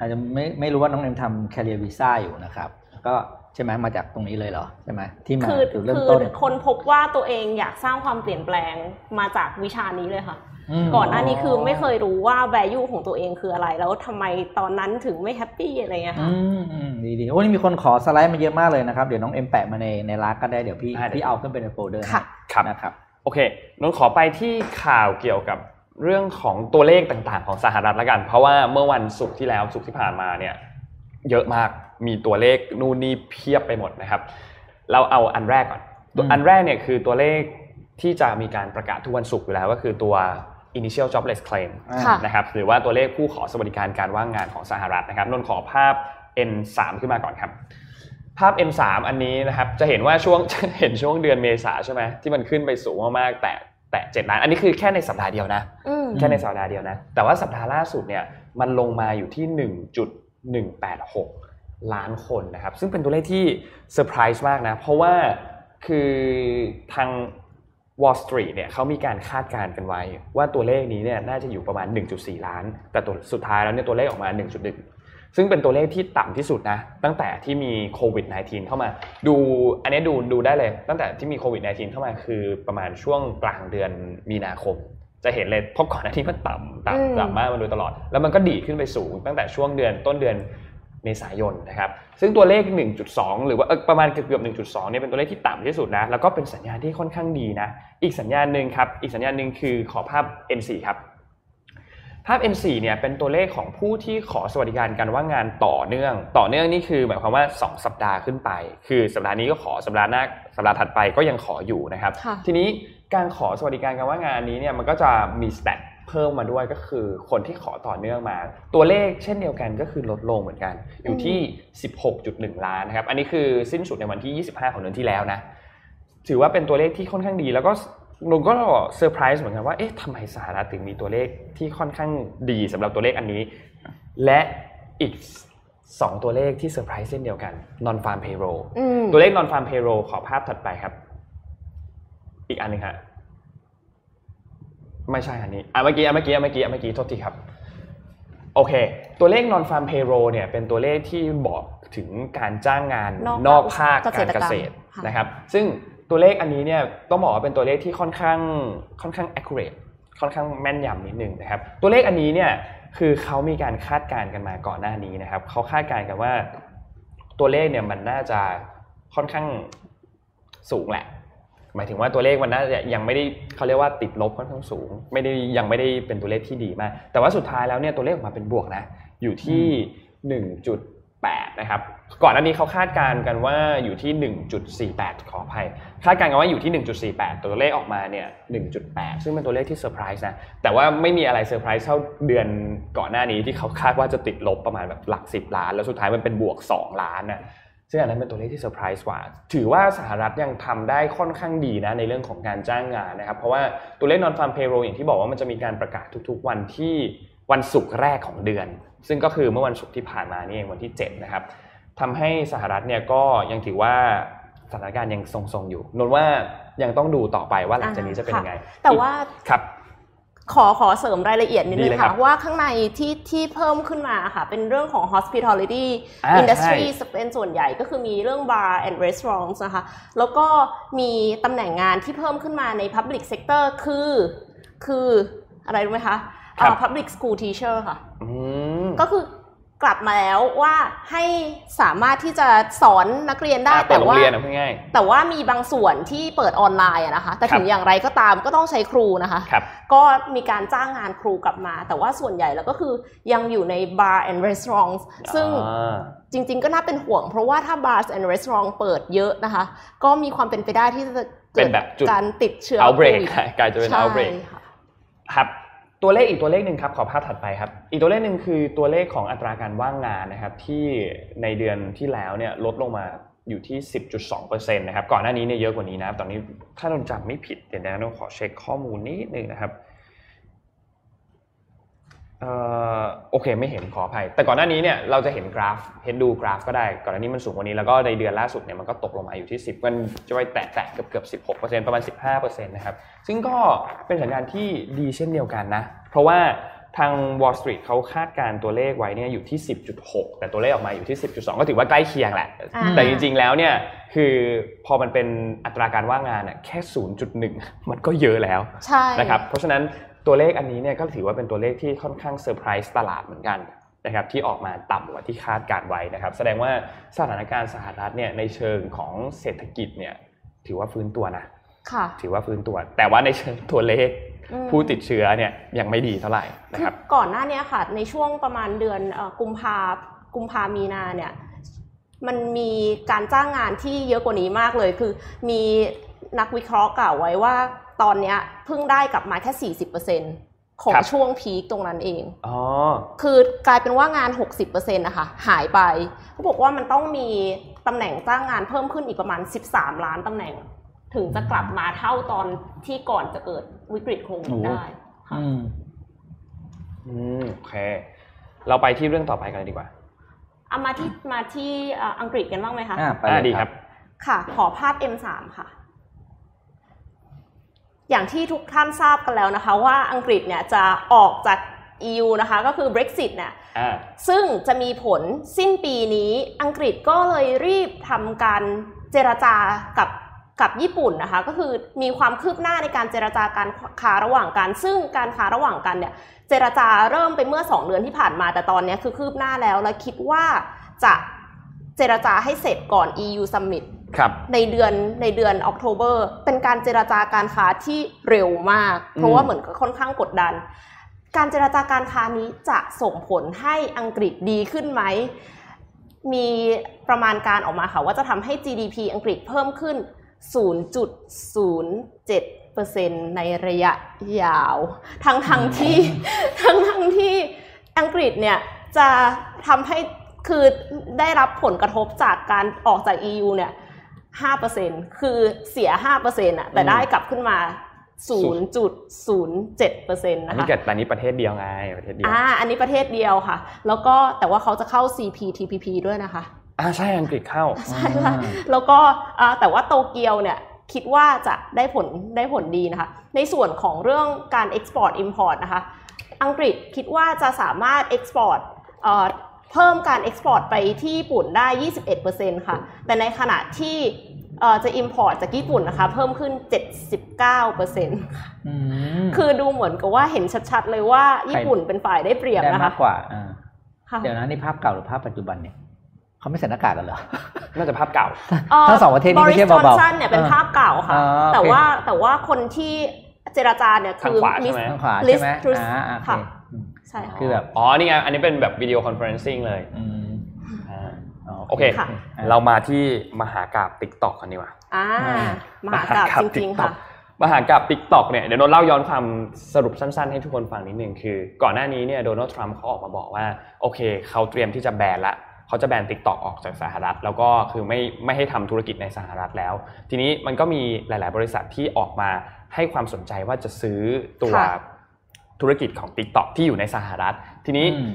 อาจจะไม่ไม่รู้ว่าน้องเอ็มทำ career visa อยู่นะครับ ก็ใช่ไหมมาจากตรงนี้เลยเหรอใช่ไหมที่มาคือจุดเริ่มคือต้นค้นพบว่าตัวเองอยากสร้างความเปลี่ยนแปลงมาจากวิชานี้เลยค่ะมก่อนหน้านี้คือไม่เคยรู้ว่า value ของตัวเองคืออะไร แล้วทำไมตอนนั้นถึงไม่ happy อะไรเงี้ยอืค่ะมอืมดีดีโอ้นี่มีคนขอสไลด์มาเยอะมากเลยนะครับ เดี๋ยวน้องเอ็มแปะมาในในไลฟ์ก็ได้เดี๋ยวพี่อ่าเดี๋ยวพี่เอาขึ้นไปในโฟลเดอร์ค่ะครับนะครับโอเคนนท์ขอไปที่ข่าวเกี่ยวกับ เรื่องของตัวเลขต่างๆ ของสหรัฐละกัน เพราะว่าเมื่อวันศุกร์ที่แล้วศุกร์ที่ผ่านมาเนี่ยเยอะมากมีตัวเลขนู่นนี่เพียบไปหมดนะครับ เราเอาอันแรกก่อนตัวอืมอันแรกเนี่ยคือตัวเลขที่จะมีการประกาศทุกวันศุกร์อยู่แล้วก็คือตัว initial jobless claim อ่าค่ะนะครับหรือว่าตัวเลขผู้ขอสวัสดิการการว่างงานของสหรัฐนะครับนนท์ขอภาพ N3 ขึ้นมาก่อนครับภาพ N3 อันนี้นะครับจะเห็นว่าช่วงเห็นช่วงเดือนเมษาใช่ไหมที่มันขึ้นไปสูงมากๆแต่ แต่เจ็ดล้าน อันนี้คือแค่ในสัปดาห์เดียวนะอืมแค่ในสัปดาห์เดียวนะ แต่ว่าสัปดาห์ล่าสุดเนี่ยมันลงมาอยู่ที่ 1.186 ล้านคนนะครับ ซึ่งเป็นตัวเลขที่เซอร์ไพรส์มากนะ เพราะว่าคือทาง Wall Street เนี่ยเขามีการคาดการณ์กันไว้ ว่าตัวเลขนี้เนี่ยน่าจะอยู่ประมาณ 1.4 ล้าน แต่ตัวสุดท้ายแล้วเนี่ยตัวเลขออกมา 1.1 ซึ่งเป็นตัวเลขที่ต่ำที่สุดนะ ตั้งแต่ที่มีโควิด -19 เข้ามา ดูอันนี้ดูดูได้เลย ตั้งแต่ที่มีโควิด -19 เข้ามาคือประมาณช่วงกลางเดือนมีนาคม จะเห็นเลยเพราะก่อนหน้านี้มันต่ำอืมต่ำต่ำมากมาโดยตลอด แล้วมันก็ดีดขึ้นไปสูง ตั้งแต่ช่วงเดือนต้นเดือนเมษายนนะครับ ซึ่งตัวเลข 1.2 หรือว่าเอ่อประมาณเกือบๆ1.2 เนี่ยเป็นตัวเลขที่ต่ำที่สุดนะ แล้วก็เป็นสัญญาณที่ค่อนข้างดีนะ อีกสัญญาณหนึ่งครับ อีกสัญญาณหนึ่งคือขอภาพ N4 ครับ ภาพ N4 เนี่ยเป็นตัวเลขของผู้ที่ขอสวัสดิการการว่างงานต่อเนื่อง ต่อเนื่องนี่คือหมายความว่า 2 สัปดาห์ขึ้นไป คือสัปดาห์นี้ก็ขอสัปดาห์หน้าสัปดาห์ถัดไปก็ยังขออยู่นะครับค่ะทีนี้การขอสวัสดิการการว่างงานนี้เนี่ยมันก็จะมี stat เพิ่มมาด้วยก็คือคนที่ขอต่อเนื่องมา ตัวเลขเช่นเดียวกันก็คือลดลงเหมือนกัน อยู่ที่ 16.1 ล้านนะครับ อันนี้คือสิ้นสุดในวันที่ 25 ของเดือนที่แล้วนะ ถือว่าเป็นตัวเลขที่ค่อนข้างดีแล้วก็ ลุงก็เซอร์ไพรส์เหมือนกันว่าเอ๊ะทำไมสหรัฐถึงมีตัวเลขที่ค่อนข้างดีสำหรับตัวเลขอันนี้ และอีก 2 ตัวเลขที่เซอร์ไพรส์เช่นเดียวกัน non farm payroll อืมตัวเลข non farm payroll ขอภาพถัดไปครับ อีกอันหนึงฮะไม่ใช่อันนี้อะเมื่อกี้อะเมื่อกี้อะเมื่อกี้อะเมื่อกี้โทษทีครับ โอเค ตัวเลข non farm payroll เนี่ย เป็นตัวเลขที่บอกถึงการจ้างงานนอกนอกภาคเกษตรกรรมเกษตรค่ะนะครับ ซึ่ง ตัวเลขอันนี้เนี่ยต้องบอกว่าเป็นตัวเลขที่ค่อนข้างค่อนข้าง accurate ค่อนข้างแม่นยำนิดนึงนะครับ ตัวเลขอันนี้เนี่ยคือเขามีการคาดการณ์กันมาก่อนหน้านี้นะครับเขาคาดการณ์กันว่าตัวเลขเนี่ยมันน่าจะค่อนข้างสูงแหละ หมายถึงว่าตัวเลขมันน่าจะยังไม่ได้เขาเรียกว่าติดลบค่อนข้างสูง ไม่ได้ยังไม่ได้เป็นตัวเลขที่ดีมาก แต่ว่าสุดท้ายแล้วเนี่ยตัวเลขออกมาเป็นบวกนะ อยู่ที่ 1.8 นะครับ ก่อนหน้านี้เขาคาดการณ์กันว่าอยู่ที่ 1.48 ขออภัย คาดการณ์กันว่าอยู่ที่ 1.48 ตัวเลขออกมาเนี่ย 1.8 ซึ่งเป็นตัวเลขที่เซอร์ไพรส์นะ แต่ว่าไม่มีอะไรเซอร์ไพรส์เท่าเดือนก่อนหน้านี้ที่เขาคาดว่าจะติดลบประมาณแบบหลัก 10 ล้าน แล้วสุดท้ายมันเป็นบวก 2 ล้านนะซึ่งอันนั้นเป็นตัวเลขที่เซอร์ไพรส์กว่า ถือว่าสหรัฐยังทำได้ค่อนข้างดีนะในเรื่องของการจ้างงานนะครับ เพราะว่าตัวเลข non farm payroll อย่างที่บอกว่ามันจะมีการประกาศทุกๆ วันที่วันศุกร์แรกของเดือน ซึ่งก็คือเมื่อวันศุกร์ที่ผ่านมานี่เองวันที่ 7 นะครับทำให้สหรัฐเนี่ยก็ยังถือว่าสถานการณ์ยังทรงๆอยู่นนว่ายังต้องดูต่อไปว่าหลังจากนี้จะเป็นยังไง แต่ว่าครับขอขอเสริมรายละเอียดนิดดีนึงเลยครัค่ะบว่าข้างในที่ที่เพิ่มขึ้นมาค่ะ เป็นเรื่องของ hospitality อ่า industry ใช่เป็นส่วนใหญ่ก็คือมีเรื่อง bar and restaurants นะคะ แล้วก็มีตำแหน่งงานที่เพิ่มขึ้นมาใน public sector คือ คืออะไรรู้ไหมคะ ครับอ่า public school teacher ค่ะ อืม ก็คือกลับมาแล้วว่าให้สามารถที่จะสอนนักเรียนได้อ่าเปิแต่ดโรงว่า เรียนอะพูดง่าย แต่ว่ามีบางส่วนที่เปิดออนไลน์อะนะคะ แต่ครับถึงอย่างไรก็ตามก็ต้องใช้ครูนะคะครับ ก็มีการจ้างงานครูกลับมา แต่ว่าส่วนใหญ่แล้วก็คือยังอยู่ใน bar and restaurants ซึ่งอ่า จริงๆก็น่าเป็นห่วง เพราะว่าถ้า bars and restaurant เปิดเยอะนะคะ ก็มีความเป็นไปได้ที่จะเป็เกิดนแบบจุด การติดเชื้อ outbreak โควิดกลายจะเป็นใช่ outbreak ค่ะ ครับ ตัวเลขอีกตัวเลขหนึ่งครับขอภาพถัดไปครับ อีกตัวเลขหนึ่งคือตัวเลขของอัตราการว่างงานนะครับที่ในเดือนที่แล้วเนี่ยลดลงมาอยู่ที่ 10.2%นะครับก่อนหน้านี้เนี่ยเยอะกว่านี้นะครับตอนนี้ถ้าเราจำไม่ผิดเดี๋ยวนะต้องขอเช็คข้อมูลนิดนึงนะครับ โอเคไม่เห็นขออภัย แต่ก่อนหน้านี้เนี่ยเราจะเห็นกราฟเห็นดูกราฟก็ได้ก่อนหน้านี้มันสูงกว่านี้แล้วก็ในเดือนล่าสุดเนี่ยมันก็ตกลงมาอยู่ที่ 10 มันจะไปแตะแตะเกือบเกือบ16%ประมาณ15%นะครับซึ่งก็เป็นสัญญาณที่ดีเช่นเดียวกันนะ เพราะว่าทาง Wall Street เขาคาดการณ์ตัวเลขไว้เนี่ยอยู่ที่ 10.6 แต่ตัวเลขออกมาอยู่ที่ 10.2 ก็ถือว่าใกล้เคียงแหละอ่าแต่จริงๆ แล้วเนี่ยคือพอมันเป็นอัตราการว่างงานน่ะแค่ 0.1 มันก็เยอะแล้วใช่นะครับ เพราะฉะนั้น ตัวเลขอันนี้เนี่ยก็ถือว่าเป็นตัวเลขที่ค่อนข้างเซอร์ไพรส์ตลาดเหมือนกันนะครับที่ออกมาต่ำกว่าที่คาดการณ์ไว้นะครับ แสดงว่าสถานการณ์สหรัฐเนี่ยในเชิงของเศรษฐกิจเนี่ยถือว่าฟื้นตัวนะค่ะถือว่าฟื้นตัว แต่ว่าในเชิงตัวเลขอืมผู้ติดเชื้อเนี่ยยังไม่ดีเท่าไหร่นะคืคอรับก่อนหน้านี้ค่ะในช่วงประมาณเดือนเอ่อกุมภากุมภามีนาเนี่ยมันมีการจ้างงานที่เยอะกว่านี้มากเลย คือมีนักวิเคราะห์กล่าวไว้ว่า ตอนเนี้ยเพิ่งได้กลับมาแค่40%ของครับช่วงพีคตรงนั้นเองอ๋อคือกลายเป็นว่างาน 60%นะคะหายไปเขาบอกว่ามันต้องมีตำแหน่งจ้างงานเพิ่มขึ้นอีกประมาณ 13 ล้านตำแหน่ง ถึงจะกลับมาเท่าตอนที่ก่อนจะเกิดวิกฤตโควิดโอ้ได้ค่ะอืมอืมโอเค เราไปที่เรื่องต่อไปกันเลยดีกว่าเอามาที่มาที่เอ่ออังกฤษกันบ้างไหมคะอ่าไปอ่าเลยดีครับ ค่ะ ขอภาพ M3 ค่ะ อย่างที่ทุกท่านทราบกันแล้วนะคะว่าอังกฤษเนี่ยจะออกจาก EU นะคะก็คือ Brexit เนี่ยอ่าซึ่งจะมีผลสิ้นปีนี้อังกฤษก็เลยรีบทำการเจรจากับกับญี่ปุ่นนะคะก็คือมีความคืบหน้าในการเจรจาการค้าระหว่างกัน ซึ่งการค้าระหว่างกันเนี่ยเจรจาเริ่มไปเมื่อ 2 เดือนที่ผ่านมาแต่ตอนนี้คือคืบหน้าแล้วและคิดว่าจะเจรจาให้เสร็จก่อน EU Summit ครับ ในเดือนในเดือนออกโทเบอร์เป็นการเจรจาการค้าที่เร็วมาก เพราะว่าเหมือนกับค่อนข้างกดดัน การเจรจาการค้านี้จะส่งผลให้อังกฤษดีขึ้นไหมมีประมาณการออกมาค่ะว่าจะทำให้ GDP อังกฤษเพิ่มขึ้น 0.07%ในระยะยาว ทั้งทั้งที่ทั้งทั้งที่อังกฤษเนี่ยจะทำให้คือได้รับผลกระทบจากการออกจาก EU เนี่ย 5%คือเสีย 5%อะแต่ได้กลับขึ้นมา 0.07%อันนะคะนี้เกิดตอนนี้ประเทศเดียวไงประเทศเดียวอ่าอันนี้ประเทศเดียวค่ะ แล้วก็แต่ว่าเขาจะเข้า CPTPP ด้วยนะคะอ่าใช่อังกฤษเข้าใช่ค่ะแล้วก็อ่าแต่ว่าโตเกียวเนี่ยคิดว่าจะได้ผลได้ผลดีนะคะ ในส่วนของเรื่องการ Export Import นะคะ อังกฤษคิดว่าจะสามารถ Export เอ่อเพิ่มการ Export ไปที่ญี่ปุ่นได้ 21%ค่ะ แต่ในขณะที่เอ่อจะ Import จากญี่ปุ่นนะคะ เพิ่มขึ้น 79%อืมคือดูเหมือนกับว่าเห็นชัดๆ เลยว่าญี่ปุ่นเป็นฝ่ายได้เปรียบได้นะมาคะกกว่าอ่าค่ะเดี๋ยวนะนี่ภาพเก่าหรือภาพปัจจุบันเนี่ยเขาไม่ใส่หน้ากากกันเหรอน่าจะภาพเก่าทั้งสองประเทศนี้ไม่ใช่บริสจอเบานสันเนี่ยเป็นเออภาพเก่าค่ะอ๋อแต่โอเคว่าแต่ว่าคนที่เจรจาเนี่ยคือทางขวาใช่ไหมทางขวาลิใช่สไหมทรุสอ่าโอเคค่ะอืม ใช่ค่ะคือแบบอ๋อนี่ไงอันนี้เป็นแบบ video conferencing เลยอืมอ่าอ๋อโอเคค่ะอะเรามาที่มหากาพย์ TikTok กันดีกว่าอ่าอ่ามหากาพย์จริงๆค่ะมหากาพย์ TikTok เนี่ยเดี๋ยวนนท์เล่าย้อนความสรุปสั้นๆ ให้ทุกคนฟังนิดนึงคือ ก่อนหน้านี้เนี่ยโดนัลด์ทรัมป์เขาออกมาบอกว่าโอเคเขาเตรียมที่จะแบนละเขาจะแบน TikTok ออกจากสหรัฐ แล้วก็คือไม่ไม่ให้ทำธุรกิจในสหรัฐแล้ว ทีนี้มันก็มีหลาย ๆ บริษัทที่ออกมาให้ความสนใจว่าจะซื้อตัวค่ะ ธุรกิจของ TikTok ที่อยู่ในสหรัฐ ทีนี้อืม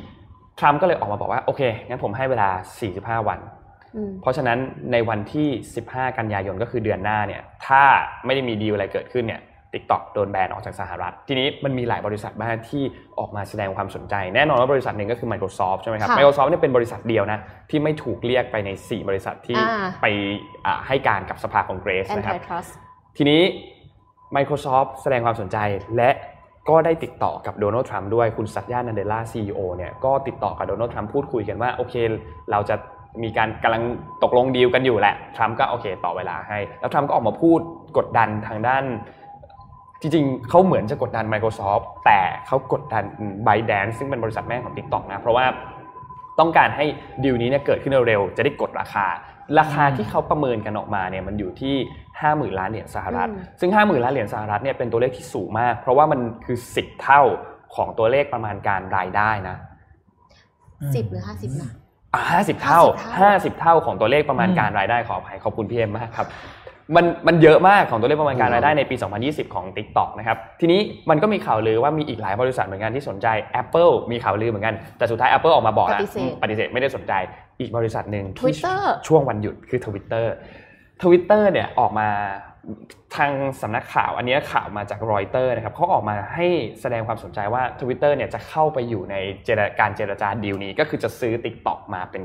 ทรัมป์ก็เลยออกมาบอกว่าโอเคงั้นผมให้เวลา 45 วันอืมเพราะฉะนั้นในวันที่ 15 กันยายนก็คือเดือนหน้าเนี่ยถ้าไม่ได้มีดีลอะไรเกิดขึ้นเนี่ย TikTok โดนแบนออกจากสหรัฐ ทีนี้มันมีหลายบริษัทมากที่ออกมาแสดงความสนใจ แน่นอนว่าบริษัทหนึ่งก็คือ Microsoft ใช่ไหมครับค่ะ Microsoft เนี่ยเป็นบริษัทเดียวนะที่ไม่ถูกเรียกไปใน 4 บริษัทที่อ่าไปอ่าให้การกับสภาคองเกรสนะครับ antitrust ทีนี้ Microsoft แสดงความสนใจและ ก็ได้ติดต่อกับโดนัลด์ทรัมป์ด้วยคุณสัตยานันเดล่าซีอเนี่ยก็ติดต่อกับโดนัลด์ทรัมป์พูดคุยกันว่าโอเค เราจะมีการกำลังตกลงดีลกันอยู่แหละ ทรัมป์ก็โอเคต่อเวลาให้ แล้วทรัมป์ก็ออกมาพูดกดดันทางด้าน จริงๆ เขาเหมือนจะกดดัน Microsoft แต่เขากดดัน b y d a n c e ซึ่งเป็นบริษัทแม่ของ TikTok นะ เพราะว่าต้องการให้ดีลนี้เนี่ยเกิดขึ้นเร็วๆ จะได้กดราคา ราคาที่เขาประเมินกันออกมาเนี่ยมันอยู่ที่50,000ล้านเหรียญสหรัฐอืมซึ่ง50,000ล้านเหรียญสหรัฐเนี่ยเป็นตัวเลขที่สูงมาก เพราะว่ามันคือ10เท่าของตัวเลขประมาณการรายได้นะสิบหรือห้าสิบนะห้าสิบเท่า50ห้าสิบเท่าของตัวเลขประมาณการรายได้ขออภัยขอบคุณพี่เอ็มมากครับมันมันเยอะมากของตัวเลขประมาณการรายได้ในปี 2020 ของ TikTok นะครับ ทีนี้มันก็มีข่าวลือว่ามีอีกหลายบริษัทเหมือนกันที่สนใจ Apple มีข่าวลือเหมือนกัน แต่สุดท้าย Apple ออกมาบอกแล้วปฏิเสธปฏิเสธไม่ได้สนใจ อีกบริษัทหนึ่งที่ Twitter ช่วงวันหยุดคือ Twitter Twitter เนี่ยออกมาทางสำนักข่าวอันนี้ข่าวมาจากรอยเตอร์นะครับเขาออกมาให้แสดงความสนใจว่า Twitter เนี่ยจะเข้าไปอยู่ในเจรการเจรจาดีลนี้ ก็คือจะซื้อ TikTok มาเป็น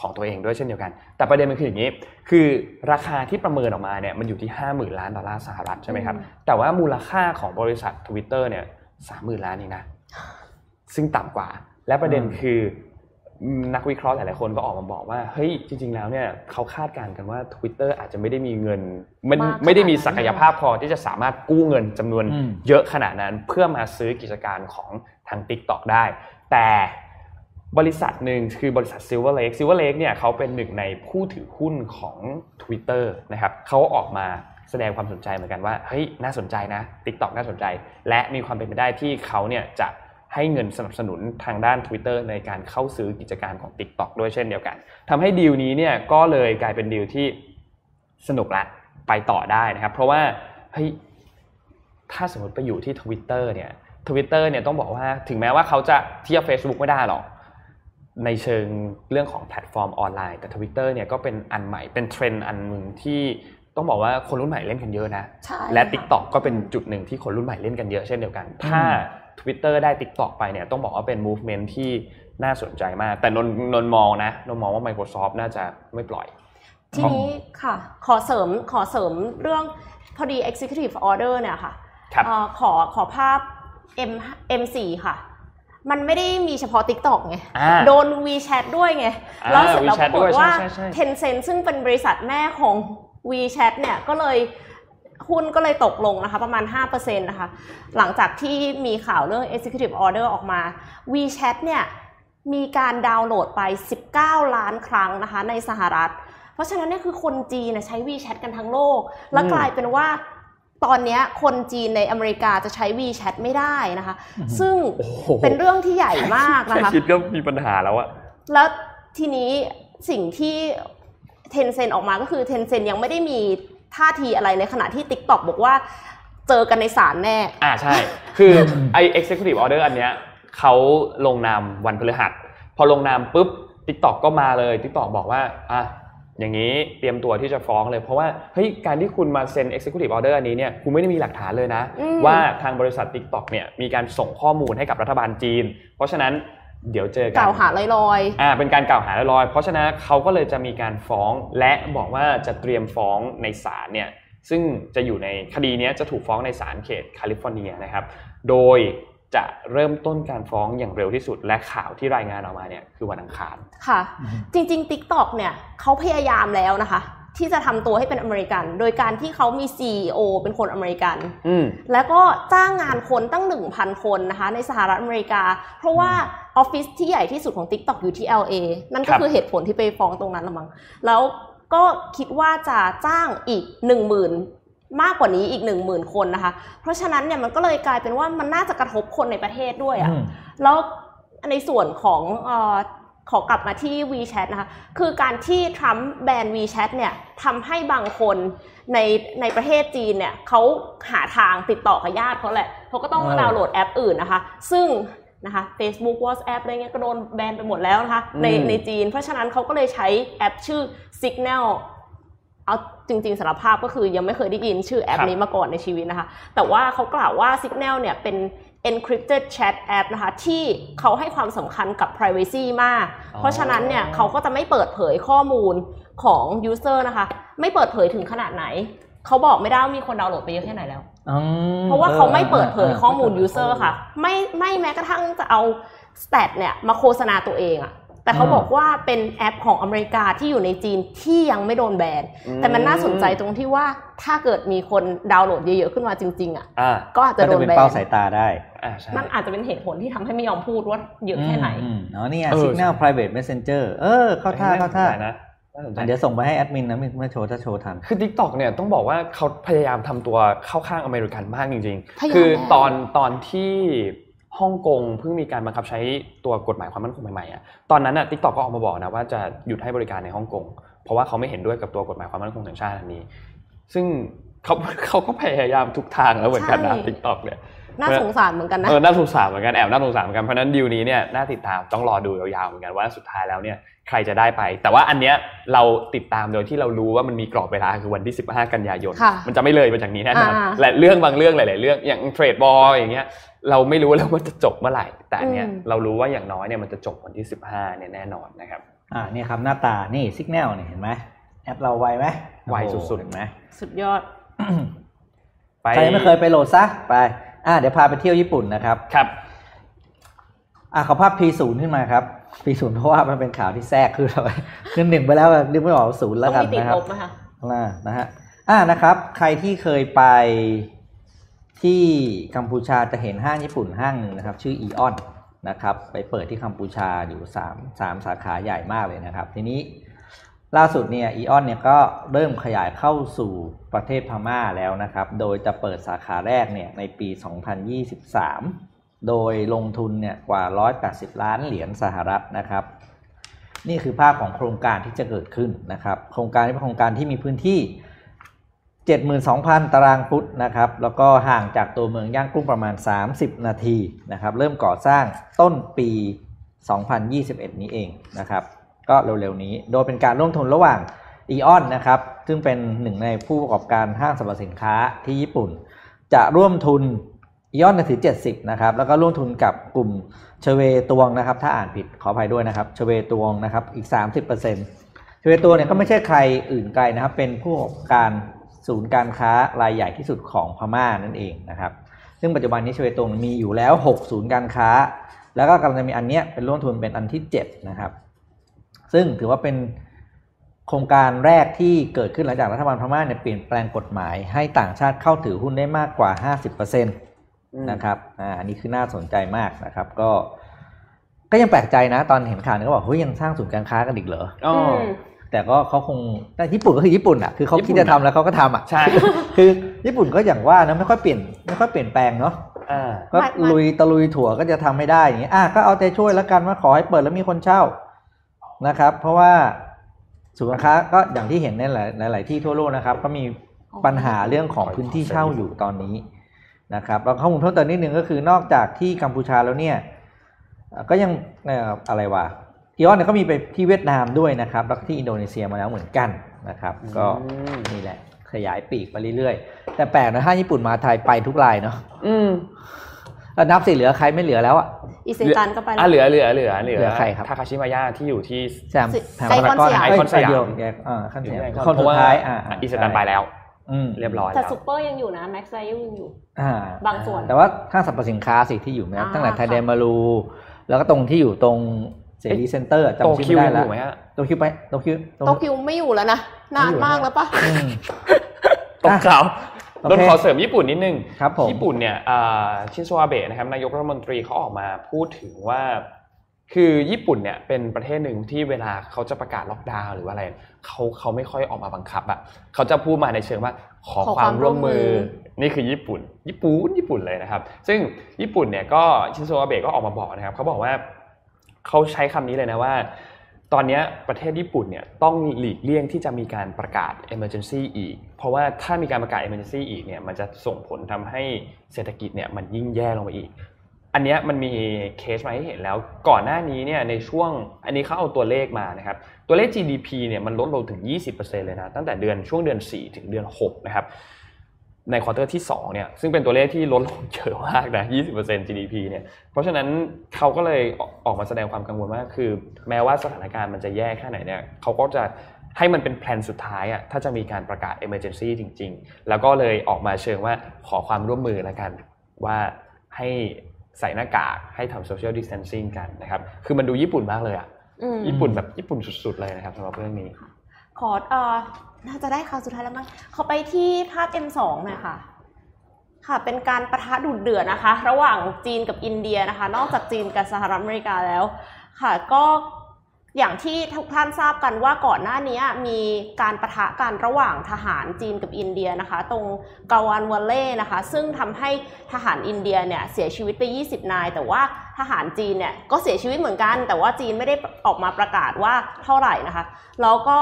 ของตัวเองด้วยเช่นเดียวกัน แต่ประเด็นมันคืออย่างนี้ คือราคาที่ประเมินออกมาเนี่ยมันอยู่ที่ 50,000 ล้านดอลลาร์สหรัฐใช่ไหมครับอืมแต่ว่ามูลค่าของบริษัท Twitter เนี่ย30,000ล้านนี่นะ ซึ่งต่ำกว่า และประเด็นอืมคืออืม นักวิเคราะห์หลายๆคนก็ออกมาบอกว่าเฮ้ยจริง ๆ แล้วเนี่ยเขาคาดการณ์กันว่า Twitter อาจจะไม่ได้มีเงินมันมากขนาดนั้นไม่ได้มีศักยภาพพอที่จะสามารถกู้เงินจำนวนอืมเยอะขนาดนั้นเพื่อมาซื้อกิจการของทาง TikTok ได้ แต่บริษัทหนึ่งคือบริษัท Silver Lake Silver Lake เนี่ยเขาเป็นหนึ่งในผู้ถือหุ้นของ Twitter นะครับเขาออกมาแสดงความสนใจเหมือนกันว่าเฮ้ยน่าสนใจนะ TikTok น่าสนใจ และมีความเป็นไปได้ที่เขาเนี่ยจะ ให้เงินสนับสนุนทางด้าน Twitter ในการเข้าซื้อกิจการของ TikTok ด้วยเช่นเดียวกันทำให้ดีลนี้เนี่ยก็เลยกลายเป็นดีลที่สนุกละไปต่อได้นะครับ เพราะว่าเฮ้ยถ้าสมมติไปอยู่ที่ทวิตเตอร์เนี่ยทวิตเตอร์เนี่ยต้องบอกว่าถึงแม้ว่าเขาจะเทียบ Facebook ไม่ได้หรอก ในเชิงเรื่องของแพลตฟอร์มออนไลน์ แต่ Twitter เนี่ยก็เป็นอันใหม่เป็นเทรนด์อันหนึ่งที่ต้องบอกว่าคนรุ่นใหม่เล่นกันเยอะนะใช่และค่ะ TikTok ก็เป็นจุดหนึ่งที่คนรุ่นใหม่เล่นกันเยอะเช่นเดียวกัน ถ้า Twitter ได้ TikTok ไปเนี่ยต้องบอกว่าเป็น movement ที่น่าสนใจมาก แต่นนนนมองนะนนมองว่า Microsoft น่าจะไม่ปล่อย ทีนี้ค่ะ ขอเสริมขอเสริมเรื่องพอดี executive order เนี่ยค่ะครับเอ่อขอขอภาพ M M4 ค่ะ มันไม่ได้มีเฉพาะ TikTok ไงอ่าโดน WeChat ด้วยไงอ่าแล้วเสร็จแล้วป WeChat รากด้ฏวยว่าใช่ใช่ใช่ Tencent ซึ่งเป็นบริษัทแม่ของ WeChat เนี่ยก็เลย หุ้นก็เลยตกลงนะคะประมาณ 5%นะคะหลังจากที่มีข่าวเรื่อง Executive Order ออกมา WeChat เนี่ยมีการดาวน์โหลดไป 19 ล้านครั้งนะคะในสหรัฐ เพราะฉะนั้นเนี่ยคือคนจีนนะใช้ WeChat กันทั้งโลก แล้วอืมกลายเป็นว่าตอนเนี้ยคนจีนในอเมริกาจะใช้ WeChat ไม่ได้นะคะ ซึ่งโอ้โหเป็นเรื่องที่ใหญ่มากนะแค่คะคิดก็มีปัญหาแล้วอะแล้วทีนี้สิ่งที่ Tencent ออกมาก็คือ Tencent ยังไม่ได้มี ท่าทีอะไรในขณะที่ TikTok บอกว่าเจอกันในศาลแน่ อ่าใช่ คือไอ executive order อันเนี้ยเขาลงนามวันพฤหัส พอลงนามปุ๊บ TikTok ก็มาเลย TikTok บอกว่าอะอย่างนี้เตรียมตัวที่จะฟ้องเลย เพราะว่าเฮ้ยการที่คุณมาเซ็น executive order อันนี้เนี่ยคุณไม่ได้มีหลักฐานเลยนะอืมว่าทางบริษัท TikTok เนี่ยมีการส่งข้อมูลให้กับรัฐบาลจีน เพราะฉะนั้น เดี๋ยวเจอกักล่าวหาลอยๆอ่าเป็นการกล่าวหาลอยๆเพราะฉะนั้นเขาก็เลยจะมีการฟ้องและบอกว่าจะเตรียมฟ้องในศาลเนี่ยซึ่งจะอยู่ในคดีเนี้ยจะถูกฟ้องในศาลเขตแคลิฟอร์เนียนะครับ โดยจะเริ่มต้นการฟ้องอย่างเร็วที่สุด และข่าวที่รายงานออกมาเนี่ยคือวันอังคาร ค่ะ จริงๆ TikTok เนี่ยเขาพยายามแล้วนะคะ ที่จะทำตัวให้เป็นอเมริกัน โดยการที่เขามี CEO เป็นคนอเมริกันอืมแล้วก็จ้างงานคนตั้ง 1,000 คนนะคะในสหรัฐอเมริกา เพราะว่าออฟฟิศที่ใหญ่ที่สุดของ TikTok อยู่ที่ LA นั่นก็ครับคือเหตุผลที่ไปฟ้องตรงนั้นละมั้งแล้วก็คิดว่าจะจ้างอีก 10,000 มากกว่านี้อีก 10,000 คนนะคะ เพราะฉะนั้นเนี่ยมันก็เลยกลายเป็นว่ามันน่าจะกระทบคนในประเทศด้วยอะอืมแล้วในส่วนของเออ ขอกลับมาที่ WeChat นะคะ คือการที่ทรัมป์แบน WeChat เนี่ยทำให้บางคนในในประเทศจีนเนี่ยเขาหาทางติดต่อกับญาติเขาแหละเขาก็ต้องเออดาวน์โหลดแอปอื่นนะคะ ซึ่งนะคะ Facebook WhatsApp อะไรเงี้ยก็โดนแบนไปหมดแล้วนะคะ ในอืมในจีน เพราะฉะนั้นเขาก็เลยใช้แอปชื่อ Signal เอาจริง ๆสารภาพก็คือยังไม่เคยได้ยินชื่อแอปครับนี้มาก่อนในชีวิตนะคะ แต่ว่าเขากล่าวว่า Signal เนี่ยเป็น encrypted chat app นะคะที่เขาให้ความสำคัญกับ privacy มากอ๋อเพราะฉะนั้นเนี่ยเขาก็จะไม่เปิดเผยข้อมูลของ user นะคะ ไม่เปิดเผยถึงขนาดไหน เขาบอกไม่ได้ว่ามีคนดาวน์โหลดไปเยอะแค่ไหนแล้วออืมเพราะว่าเขาไม่เปิดเผยออข้อมูลไเปิดเผยูเซอร์ค่ะ ไม่ไม่แม้กระทั่งจะเอาสแตทเนี่ยมาโฆษณาตัวเองอะ แต่เขาอืมบอกว่าเป็นแอปของอเมริกาที่อยู่ในจีนที่ยังไม่โดนแบน แต่มันน่าสนใจตรงที่ว่าถ้าเกิดมีคนดาวน์โหลดเยอะๆขึ้นมาจริง ๆอะอ่าก็อาจจะก็โดจะนเป็นแบเป้านสายตาได้อ่าใช่มันอาจจะเป็นเหตุผลที่ทำให้ไม่ยอมพูดว่าเยอะแค่ไหนอืมอ๋อนี่ไงเออ Signal Private Messenger เออ เข้าท่าเข้าท่าน่สนใจนะน่าสนใจอะเดี๋ยวส่งไปให้แอดมินนะไม่โชว์ถ้าโชว์ทัน คือ Tik t o อกเนี่ยต้องบอกว่าเขาพยายามทำตัวเข้าข้างอเมริกันมากพยายามๆคือแล้วตอนตอนที่ ฮ่องกงเพิ่งมีการบังคับใช้ตัวกฎหมายความมั่นคงใหม่ๆอะตอนนั้นอะ TikTok ก็ออกมาบอกนะว่าจะหยุดให้บริการในฮ่องกงเพราะว่าเขาไม่เห็นด้วยกับตัวกฎหมายความมั่นคงแห่งชาติอันนี้ ซึ่งเขาเขาก็พยายามทุกทางแล้วเหมือนกันนะทิกตอกเนี่ยน่าสงสารเหมือนกันนะเออน่าสงสารเหมือนกันแอบน่าสงสารเหมือนกันเพราะฉะนั้นดีลนี้เนี่ยน่าติดตามต้องรอดูยาวๆเหมือนกันว่าสุดท้ายแล้วเนี่ยใครจะได้ไป แต่ว่าอันเนี้ยเราติดตามโดยที่เรารู้ว่ามันมีกรอบเวลาคือวันที่ 15 กันยายนค่ะมันจะไม่เลยไปจากนี้แน่นอนอ่าและเรื่องบางเรื่องหลาย ๆ เรื่องอย่างเทรดบอลอย่างเงี้ย เราไม่รู้แล้วว่าจะจบเมื่อไหร่ แต่อันเนี้ยอืมเรารู้ว่าอย่างน้อยเนี่ยมันจะจบวันที่ 15เนี่ยแน่นอนนะครับอ่านี่ครับหน้าตานี่ Signal เนี่ยเห็นไหมแอปเราไวไหมไวโอ้โหสุดๆเห็นไหมสุดยอดไปใครยังไม่เคยไปโหลดซะไป อ่าเดี๋ยวพาไปเที่ยวญี่ปุ่นนะครับครับ อะขอภาพ P0 ขึ้นมาครับ P0 เพราะว่ามันเป็นข่าวที่แทรกขึ้นเราไปขึ้นหนึ่งไปแล้วนึกไม่ออกศูนย์แล้วต้อกังนมีติดนะครับลบนะคะอ่านะฮะอ่านะครับ ใครที่เคยไป ที่กัมพูชาจะเห็นห้างญี่ปุ่นห้างหนึ่งนะครับ ชื่ออีออนนะครับ ไปเปิดที่กัมพูชาอยู่สามสามสาขาใหญ่มากเลยนะครับ ทีนี้ล่าสุดเนี่ยอีออนเนี่ยก็เริ่มขยายเข้าสู่ประเทศพม่าแล้วนะครับ โดยจะเปิดสาขาแรกเนี่ยในปี 2023 โดยลงทุนเนี่ยกว่า 180 ล้านเหรียญสหรัฐนะครับ นี่คือภาพของโครงการที่จะเกิดขึ้นนะครับ โครงการนี้เป็นโครงการที่มีพื้นที่ 72,000 ตารางฟุตนะครับแล้วก็ห่างจากตัวเมืองย่างกุ้งประมาณ 30 นาทีนะครับเริ่มก่อสร้างต้นปี 2021 นี้เองนะครับก็เร็วๆนี้ โดยเป็นการร่วมทุนระหว่างอีออนนะครับซึ่งเป็นหนึ่งในผู้ประกอบการห้างสรรพสินค้าที่ญี่ปุ่น จะร่วมทุนอีออนถือ 70 นะครับแล้วก็ร่วมทุนกับกลุ่มเชเวตวงนะครับถ้าอ่านผิดขออภัยด้วยนะครับเชเวตวงนะครับอีก 30%เชเวตวงเนี่ยก็ไม่ใช่ใครอื่นไกลนะครับเป็นผู้ประกอบการ ศูนย์การค้ารายใหญ่ที่สุดของพม่านั่นเองนะครับ ซึ่งปัจจุบันนี้เชเวตวงมีอยู่แล้ว 6 ศูนย์การค้า แล้วก็กำลังจะมีอันเนี้ยเป็นร่วมทุนเป็นอันที่ 7 นะครับ ซึ่งถือว่าเป็นโครงการแรกที่เกิดขึ้นหลังจากรัฐบาลพม่าเนี่ยเปลี่ยนแปลงกฎหมาย ให้ต่างชาติเข้าถือหุ้นได้มากกว่า 50%นะครับ อ่า อันนี้คือน่าสนใจมากนะครับ ก็ ก็ยังแปลกใจนะ ตอนเห็นข่าวเนี่ยก็บอกเฮ้ยยังสร้างศูนย์การค้ากันอีกเหรออ๋ออม แต่ก็เขาคงแต่ญี่ปุ่นก็คือญี่ปุ่นอะคือเขาญี่คิปุ่ดนจะทำแล้วเขาก็ทำอะใช่คือญี่ปุ่นก็อย่างว่านะไม่ค่อยเปลี่ยนไม่ค่อยเปลี่ยนแปลงเนาะอ่าก็ไม่ไม่ลุยตะลุยถั่วก็จะทำไม่ได้อย่างนี้อะก็เอาใจช่วยแล้วกันว่าขอให้เปิดแล้วมีคนเช่านะครับ เพราะว่าศูนย์การค้าก็อย่างที่เห็นในหลายหลายๆที่ทั่วโลกนะครับ ก็มีปัญหาเรื่องของพื้นที่เช่าอยู่ตอนนี้นะครับแล้วข้อมูลเพิ่มเติมนิดนึงก็คือนอกจากที่กัมพูชาแล้วเนี่ยเอ่อก็ยังเอ่ออะไรวะ อีออนเนี่ยก็มีไปที่เวียดนามด้วยนะครับ แล้วก็ที่อินโดนีเซียมาแล้วเหมือนกันนะครับ ก็อืมนี่แหละ ขยายปีกไปเรื่อยๆ แต่แปลกนะถ้าญี่ปุ่นมาไทยไปทุกรายเนาะอืมแล้วนับสิเหลือใครไม่เหลือแล้วอะอีเซตันก็ไปอะเหลือเหลือเหลือเหลืเหลือใครครับทาคาชิมายะที่อยู่ที่แซมสิแซมไอคอนพารากสยามเยไอคอนสยามเดีวแยกอ่าขั้นสยามอยู่คนสุดท้ายอ่าอีสตันไปแล้วอืมเรียบร้อยแต่แล้วซูเปอร์ยังอยู่นะแม็กซ์ไซยังอยู่อ่าบางส่วน แต่ว่าห้างสรรพสินค้าสิที่อยู่นะอ่าตั้งแต่ไทยค่ะเดนมารูแล้วก็ตรงที่อยู่ตรง เสรีเซ็นเตอร์โตจำชื่อคิวไม่ยัได้งอแล้วยู่ไหมฮะโตคิวไปโตคิวโตเกียวไม่อยู่แล้วนะนานมากแล้วปะอืมตกข่าวโอเคโดนขอเสริมญี่ปุ่นนิดนึงครับผมญี่ปุ่นเนี่ยอ่าชินโซอาเบะนะครับนายกรัฐมนตรีเขาออกมาพูดถึงว่า คือญี่ปุ่นเนี่ยเป็นประเทศหนึ่งที่เวลาเขาจะประกาศล็อกดาวน์หรือว่าอะไรเขาเขาไม่ค่อยออกมาบังคับอะเขาจะพูดมาในเชิงว่าขอขอความร่วมมือความร่วมมืนี่คือญี่ปุ่น ญี่ปุ่นญี่ปุ่นเลยนะครับ ซึ่งญี่ปุ่นเนี่ยก็ชินโซอาเบะก็ออกมาบอกนะครับเขาบอกว่า เขาใช้คำนี้เลยนะว่า ตอนนี้ประเทศญี่ปุ่นเนี่ยต้องหลีกเลี่ยงที่จะมีการประกาศ emergency อีก เพราะว่าถ้ามีการประกาศ emergency อีกเนี่ยมันจะส่งผลทำให้เศรษฐกิจเนี่ยมันยิ่งแย่ลงไปอีก อันนี้มันมีเคสมาให้เห็นแล้วก่อนหน้านี้เนี่ยในช่วงอันนี้เขาเอาตัวเลขมานะครับตัวเลข GDP เนี่ยมันลดลงถึง 20%เลยนะตั้งแต่เดือนช่วงเดือน 4 ถึงเดือน6นะครับ ในควอเตอร์ที่2เนี่ยซึ่งเป็นตัวเลขที่ลดลงเยอะมากนะ20% GDP เนี่ยเพราะฉะนั้นเขาก็เลยออกออกมาแสดงความกังวลว่าคือ แม้ว่าสถานการณ์มันจะแย่แค่ไหนเนี่ยเขาก็จะให้มันเป็นแผนสุดท้ายอะถ้าจะมีการประกาศ emergency จริง ๆ แล้วก็เลยออกมาเชิงว่าขอความร่วมมือแล้วกันว่าให้ใส่หน้ากากให้ทำ social distancing กันนะครับคือมันดูญี่ปุ่นมากเลยอะอืมญี่ปุ่นแบบญี่ปุ่นสุด ๆ เลยนะครับสำหรับเรื่องนี้ขอเอ่อ น่าจะได้ข่าวสุดท้ายแล้วมั้งขอไปที่ภาพ M2 หน่อยค่ะ ค่ะ เป็นการประทะดุเดือดนะคะ ระหว่างจีนกับอินเดียนะคะ นอกจากจีนกับสหรัฐอเมริกาแล้ว ค่ะ ก็อย่างที่ทุกท่านทราบกันว่าก่อนหน้านี้มีการประทะกันระหว่างทหารจีนกับอินเดียนะคะ ตรงกาวานวัลเล่นะคะ ซึ่งทำให้ทหารอินเดียเนี่ยเสียชีวิตไป 20 นาย แต่ว่าทหารจีนเนี่ยก็เสียชีวิตเหมือนกัน แต่ว่าจีนไม่ได้ออกมาประกาศว่าเท่าไหร่นะคะ แล้วก็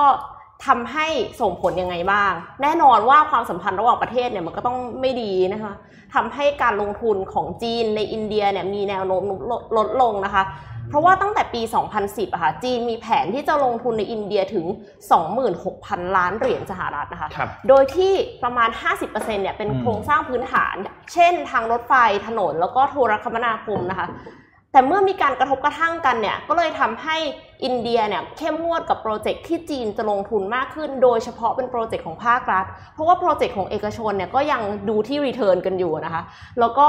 ทำให้ส่งผลยังไงบ้าง แน่นอนว่าความสัมพันธ์ระหว่างประเทศเนี่ยมันก็ต้องไม่ดีนะคะทำให้การลงทุนของจีนในอินเดียเนี่ยมีแนวโน้มลดลดลงนะคะ เพราะว่าตั้งแต่ปี 2010อะค่ะจีนมีแผนที่จะลงทุนในอินเดียถึง 26,000 ล้านเหรียญสหรัฐนะคะครับโดยที่ประมาณ 50%เนี่ยเป็นอืมโครงสร้างพื้นฐาน เช่นทางรถไฟถนนแล้วก็โทรคมนาคมนะคะ แต่เมื่อมีการกระทบกระทั่งกันเนี่ยก็เลยทำให้อินเดียเนี่ยเข้มงวดกับ project ที่จีนจะลงทุนมากขึ้น โดยเฉพาะเป็น project ของภาครัฐ เพราะว่า project ของเอกชนเนี่ยก็ยังดูที่ return กันอยู่นะคะ แล้วก็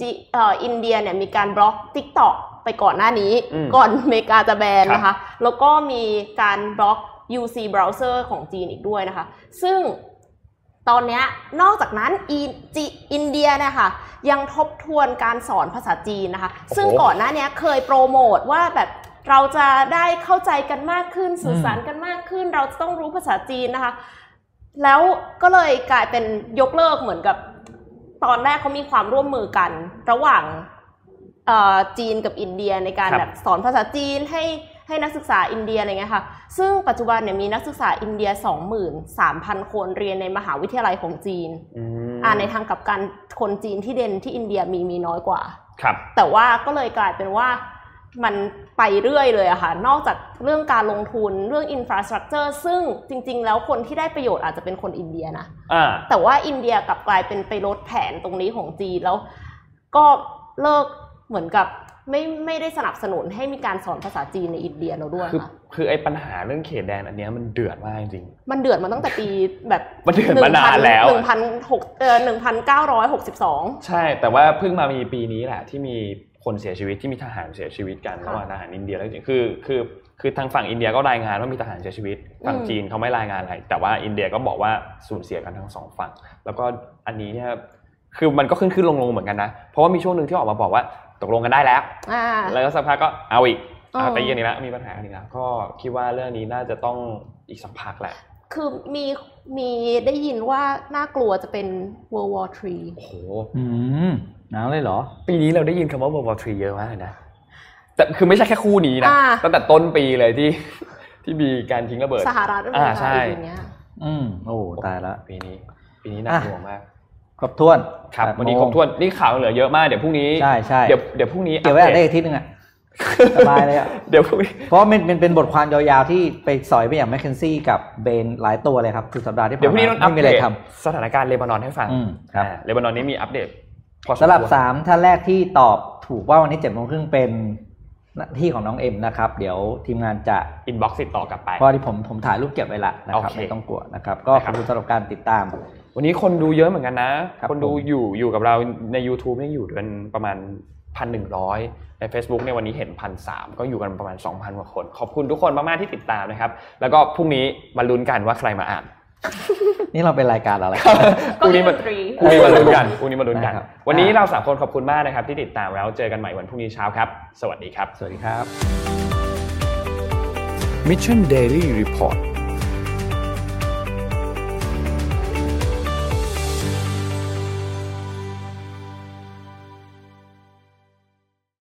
จีเอ่ออินเดียเนี่ยมีการ block TikTok ไปก่อนหน้านี้อืมก่อนอเมริกาจะ ban ครับนะคะ แล้วก็มีการบล็อก UC browser ของจีนอีกด้วยนะคะ ซึ่ง ตอนเนี้ยนอกจากนั้นอินจีอินเดียเนี่ยค่ะยังทบทวนการสอนภาษาจีนนะคะ ซึ่งก่อนหน้าเนี้ยเคยโปรโมทว่าแบบเราจะได้เข้าใจกันมากขึ้นสื่อสารกันมากขึ้น เราจะต้องรู้ภาษาจีนนะคะ แล้วก็เลยกลายเป็นยกเลิกเหมือนกับ ตอนแรกเขามีความร่วมมือกัน ระหว่างเอ่อจีนกับอินเดียในการครับแบบสอนภาษาจีนให้ ให้นักศึกษาอินเดียอะไรเงี้ยค่ะ ซึ่งปัจจุบันเนี่ยมีนักศึกษาอินเดีย 23,000 คนเรียนในมหาวิทยาลัยของจีนอืมอ่าในทางกลับกันคนจีนที่เรียนที่อินเดียมีมีน้อยกว่าครับ แต่ว่าก็เลยกลายเป็นว่ามันไปเรื่อยเลยอะค่ะ นอกจากเรื่องการลงทุนเรื่อง infrastructure ซึ่งจริง ๆ แล้วคนที่ได้ประโยชน์อาจจะเป็นคนอินเดียนะอ่าแต่ว่าอินเดียกลับกลายเป็นไปลดแผนตรงนี้ของจีนแล้ว ก็เลิกเหมือนกับ ไม่ไม่ได้สนับสนุนให้มีการสอนภาษาจีนในอินเดียแล้วด้วยคือค่ะคือไอ้ปัญหาเรื่องเขตแดนอันเนี้ยมันเดือดมากจริง มันเดือดมาตั้งแต่ปีแบบมันเดือดมานานแล้วหนึ่งพันหกเอ่อหนึ่งพันเก้าร้อยหกสิบสอง ใช่ แต่ว่าเพิ่งมามีปีนี้แหละที่มีคนเสียชีวิตที่มีทหารเสียชีวิตกันค่ะระหว่างทหารอินเดียแล้วจริงๆคือคือคือทางฝั่งอินเดียก็รายงานว่ามีทหารเสียชีวิตฝั่งอืม จีนเขาไม่รายงานอะไร แต่ว่าอินเดียก็บอกว่าสูญเสียกันทั้งสองฝั่ง แล้วก็อันนี้เนี่ยคือมันก็ขึ้นขึ้นลงลงเหมือนกันนะ เพราะว่ามีช่วงหนึ่งที่ออกมาบอกว่า ตกลงกันได้แล้วอ่าแล้วก็สักพักก็เอาอีกอ๋อเอาไปเย็นอีกแล้วมีปัญหากันอีกแล้วก็คิดว่าเรื่องนี้น่าจะต้องอีกสักพักแหละ คือมีมีได้ยินว่าน่ากลัวจะเป็น World War 3 โอ้โหอืมหนังเลยเหรอ ปีนี้เราได้ยินคำว่า World War 3 เยอะมากเลยนะแต่คือไม่ใช่แค่คู่นี้นะอ่าตั้งแต่ต้นปีเลยที่ที่มีการทิ้งระเบิดสหรัฐอเมริอ่าใช่กาอย่างเงี้ยอืมโอ้ตายละปีนี้ ปีนี้น่ากลัวมากครบถ้วน ครับแปดวันนี้โมงครบถ้วนนี่ข่าวเหลือเยอะมากเดี๋ยวพรุ่งนี้ใช่ใช่เดี๋ยวเดี๋ยวพรุ่งนี้เก็บไว้อ่านได้อัปอาทิตย์หนึงอะสบายเลยอะเดี๋ยวพรุ่งนี้เพราะมันเป็นเป็นบทความยาวๆที่ไปสอยไปอย่างแมคเคนซี่กับเบนหลายตัวเลยครับสุดสัปดาห์ที่ผ่านเดี๋ยวพรุ่งนี้มาต้องอัปไม่มีเดอะไรตทสถานการณ์เลบานอนให้ฟังอืมครับอ่าเลบานอนนี้มีอัปเดตพอำมสำหรับควรสามท่านแรกที่ตอบถูกว่าวันนี้เจ็ดโมงครึ่งเป็นหน้าที่ของน้องเอ็มนะครับ เดี๋ยวทีมงานจะอินบ็อกซ์ติดต่อกลับไปเพราะที่ผมผมถ่ายรูปเก็บไว้ละนะครับโอเคไม่ต้องกลัวนะครับ ก็นะคขรัอบบคุณสำหรับการติดตาม วันนี้คนดูเยอะเหมือนกันนะครับคนดูผมอยู่อยู่กับเราใน YouTube เนี่ยอยู่กันประมาณพันหนึ่งร้อยใน Facebook เนี่ยวันนี้เห็นพันสามก็อยู่กันประมาณ 2,000กว่าคน ขอบคุณทุกคนมากๆที่ติดตามนะครับ แล้วก็พรุ่งนี้มาลุ้นกันว่าใครมาอ่าน นี่เราเป็นรายการอะไรพรุ่งนี้มาก็ดนตรีพรุ่งนี้มาลุ้นกันพรุ่งนี้มาลุ้นกันได้ครับวันนี้เราสามคนขอบคุณมากนะครับที่ติดตามแล้วเจอกันใหม่วันพรุ่งนี้เช้าครับ สวัสดีครับ สวัสดีครับ Mission Daily Report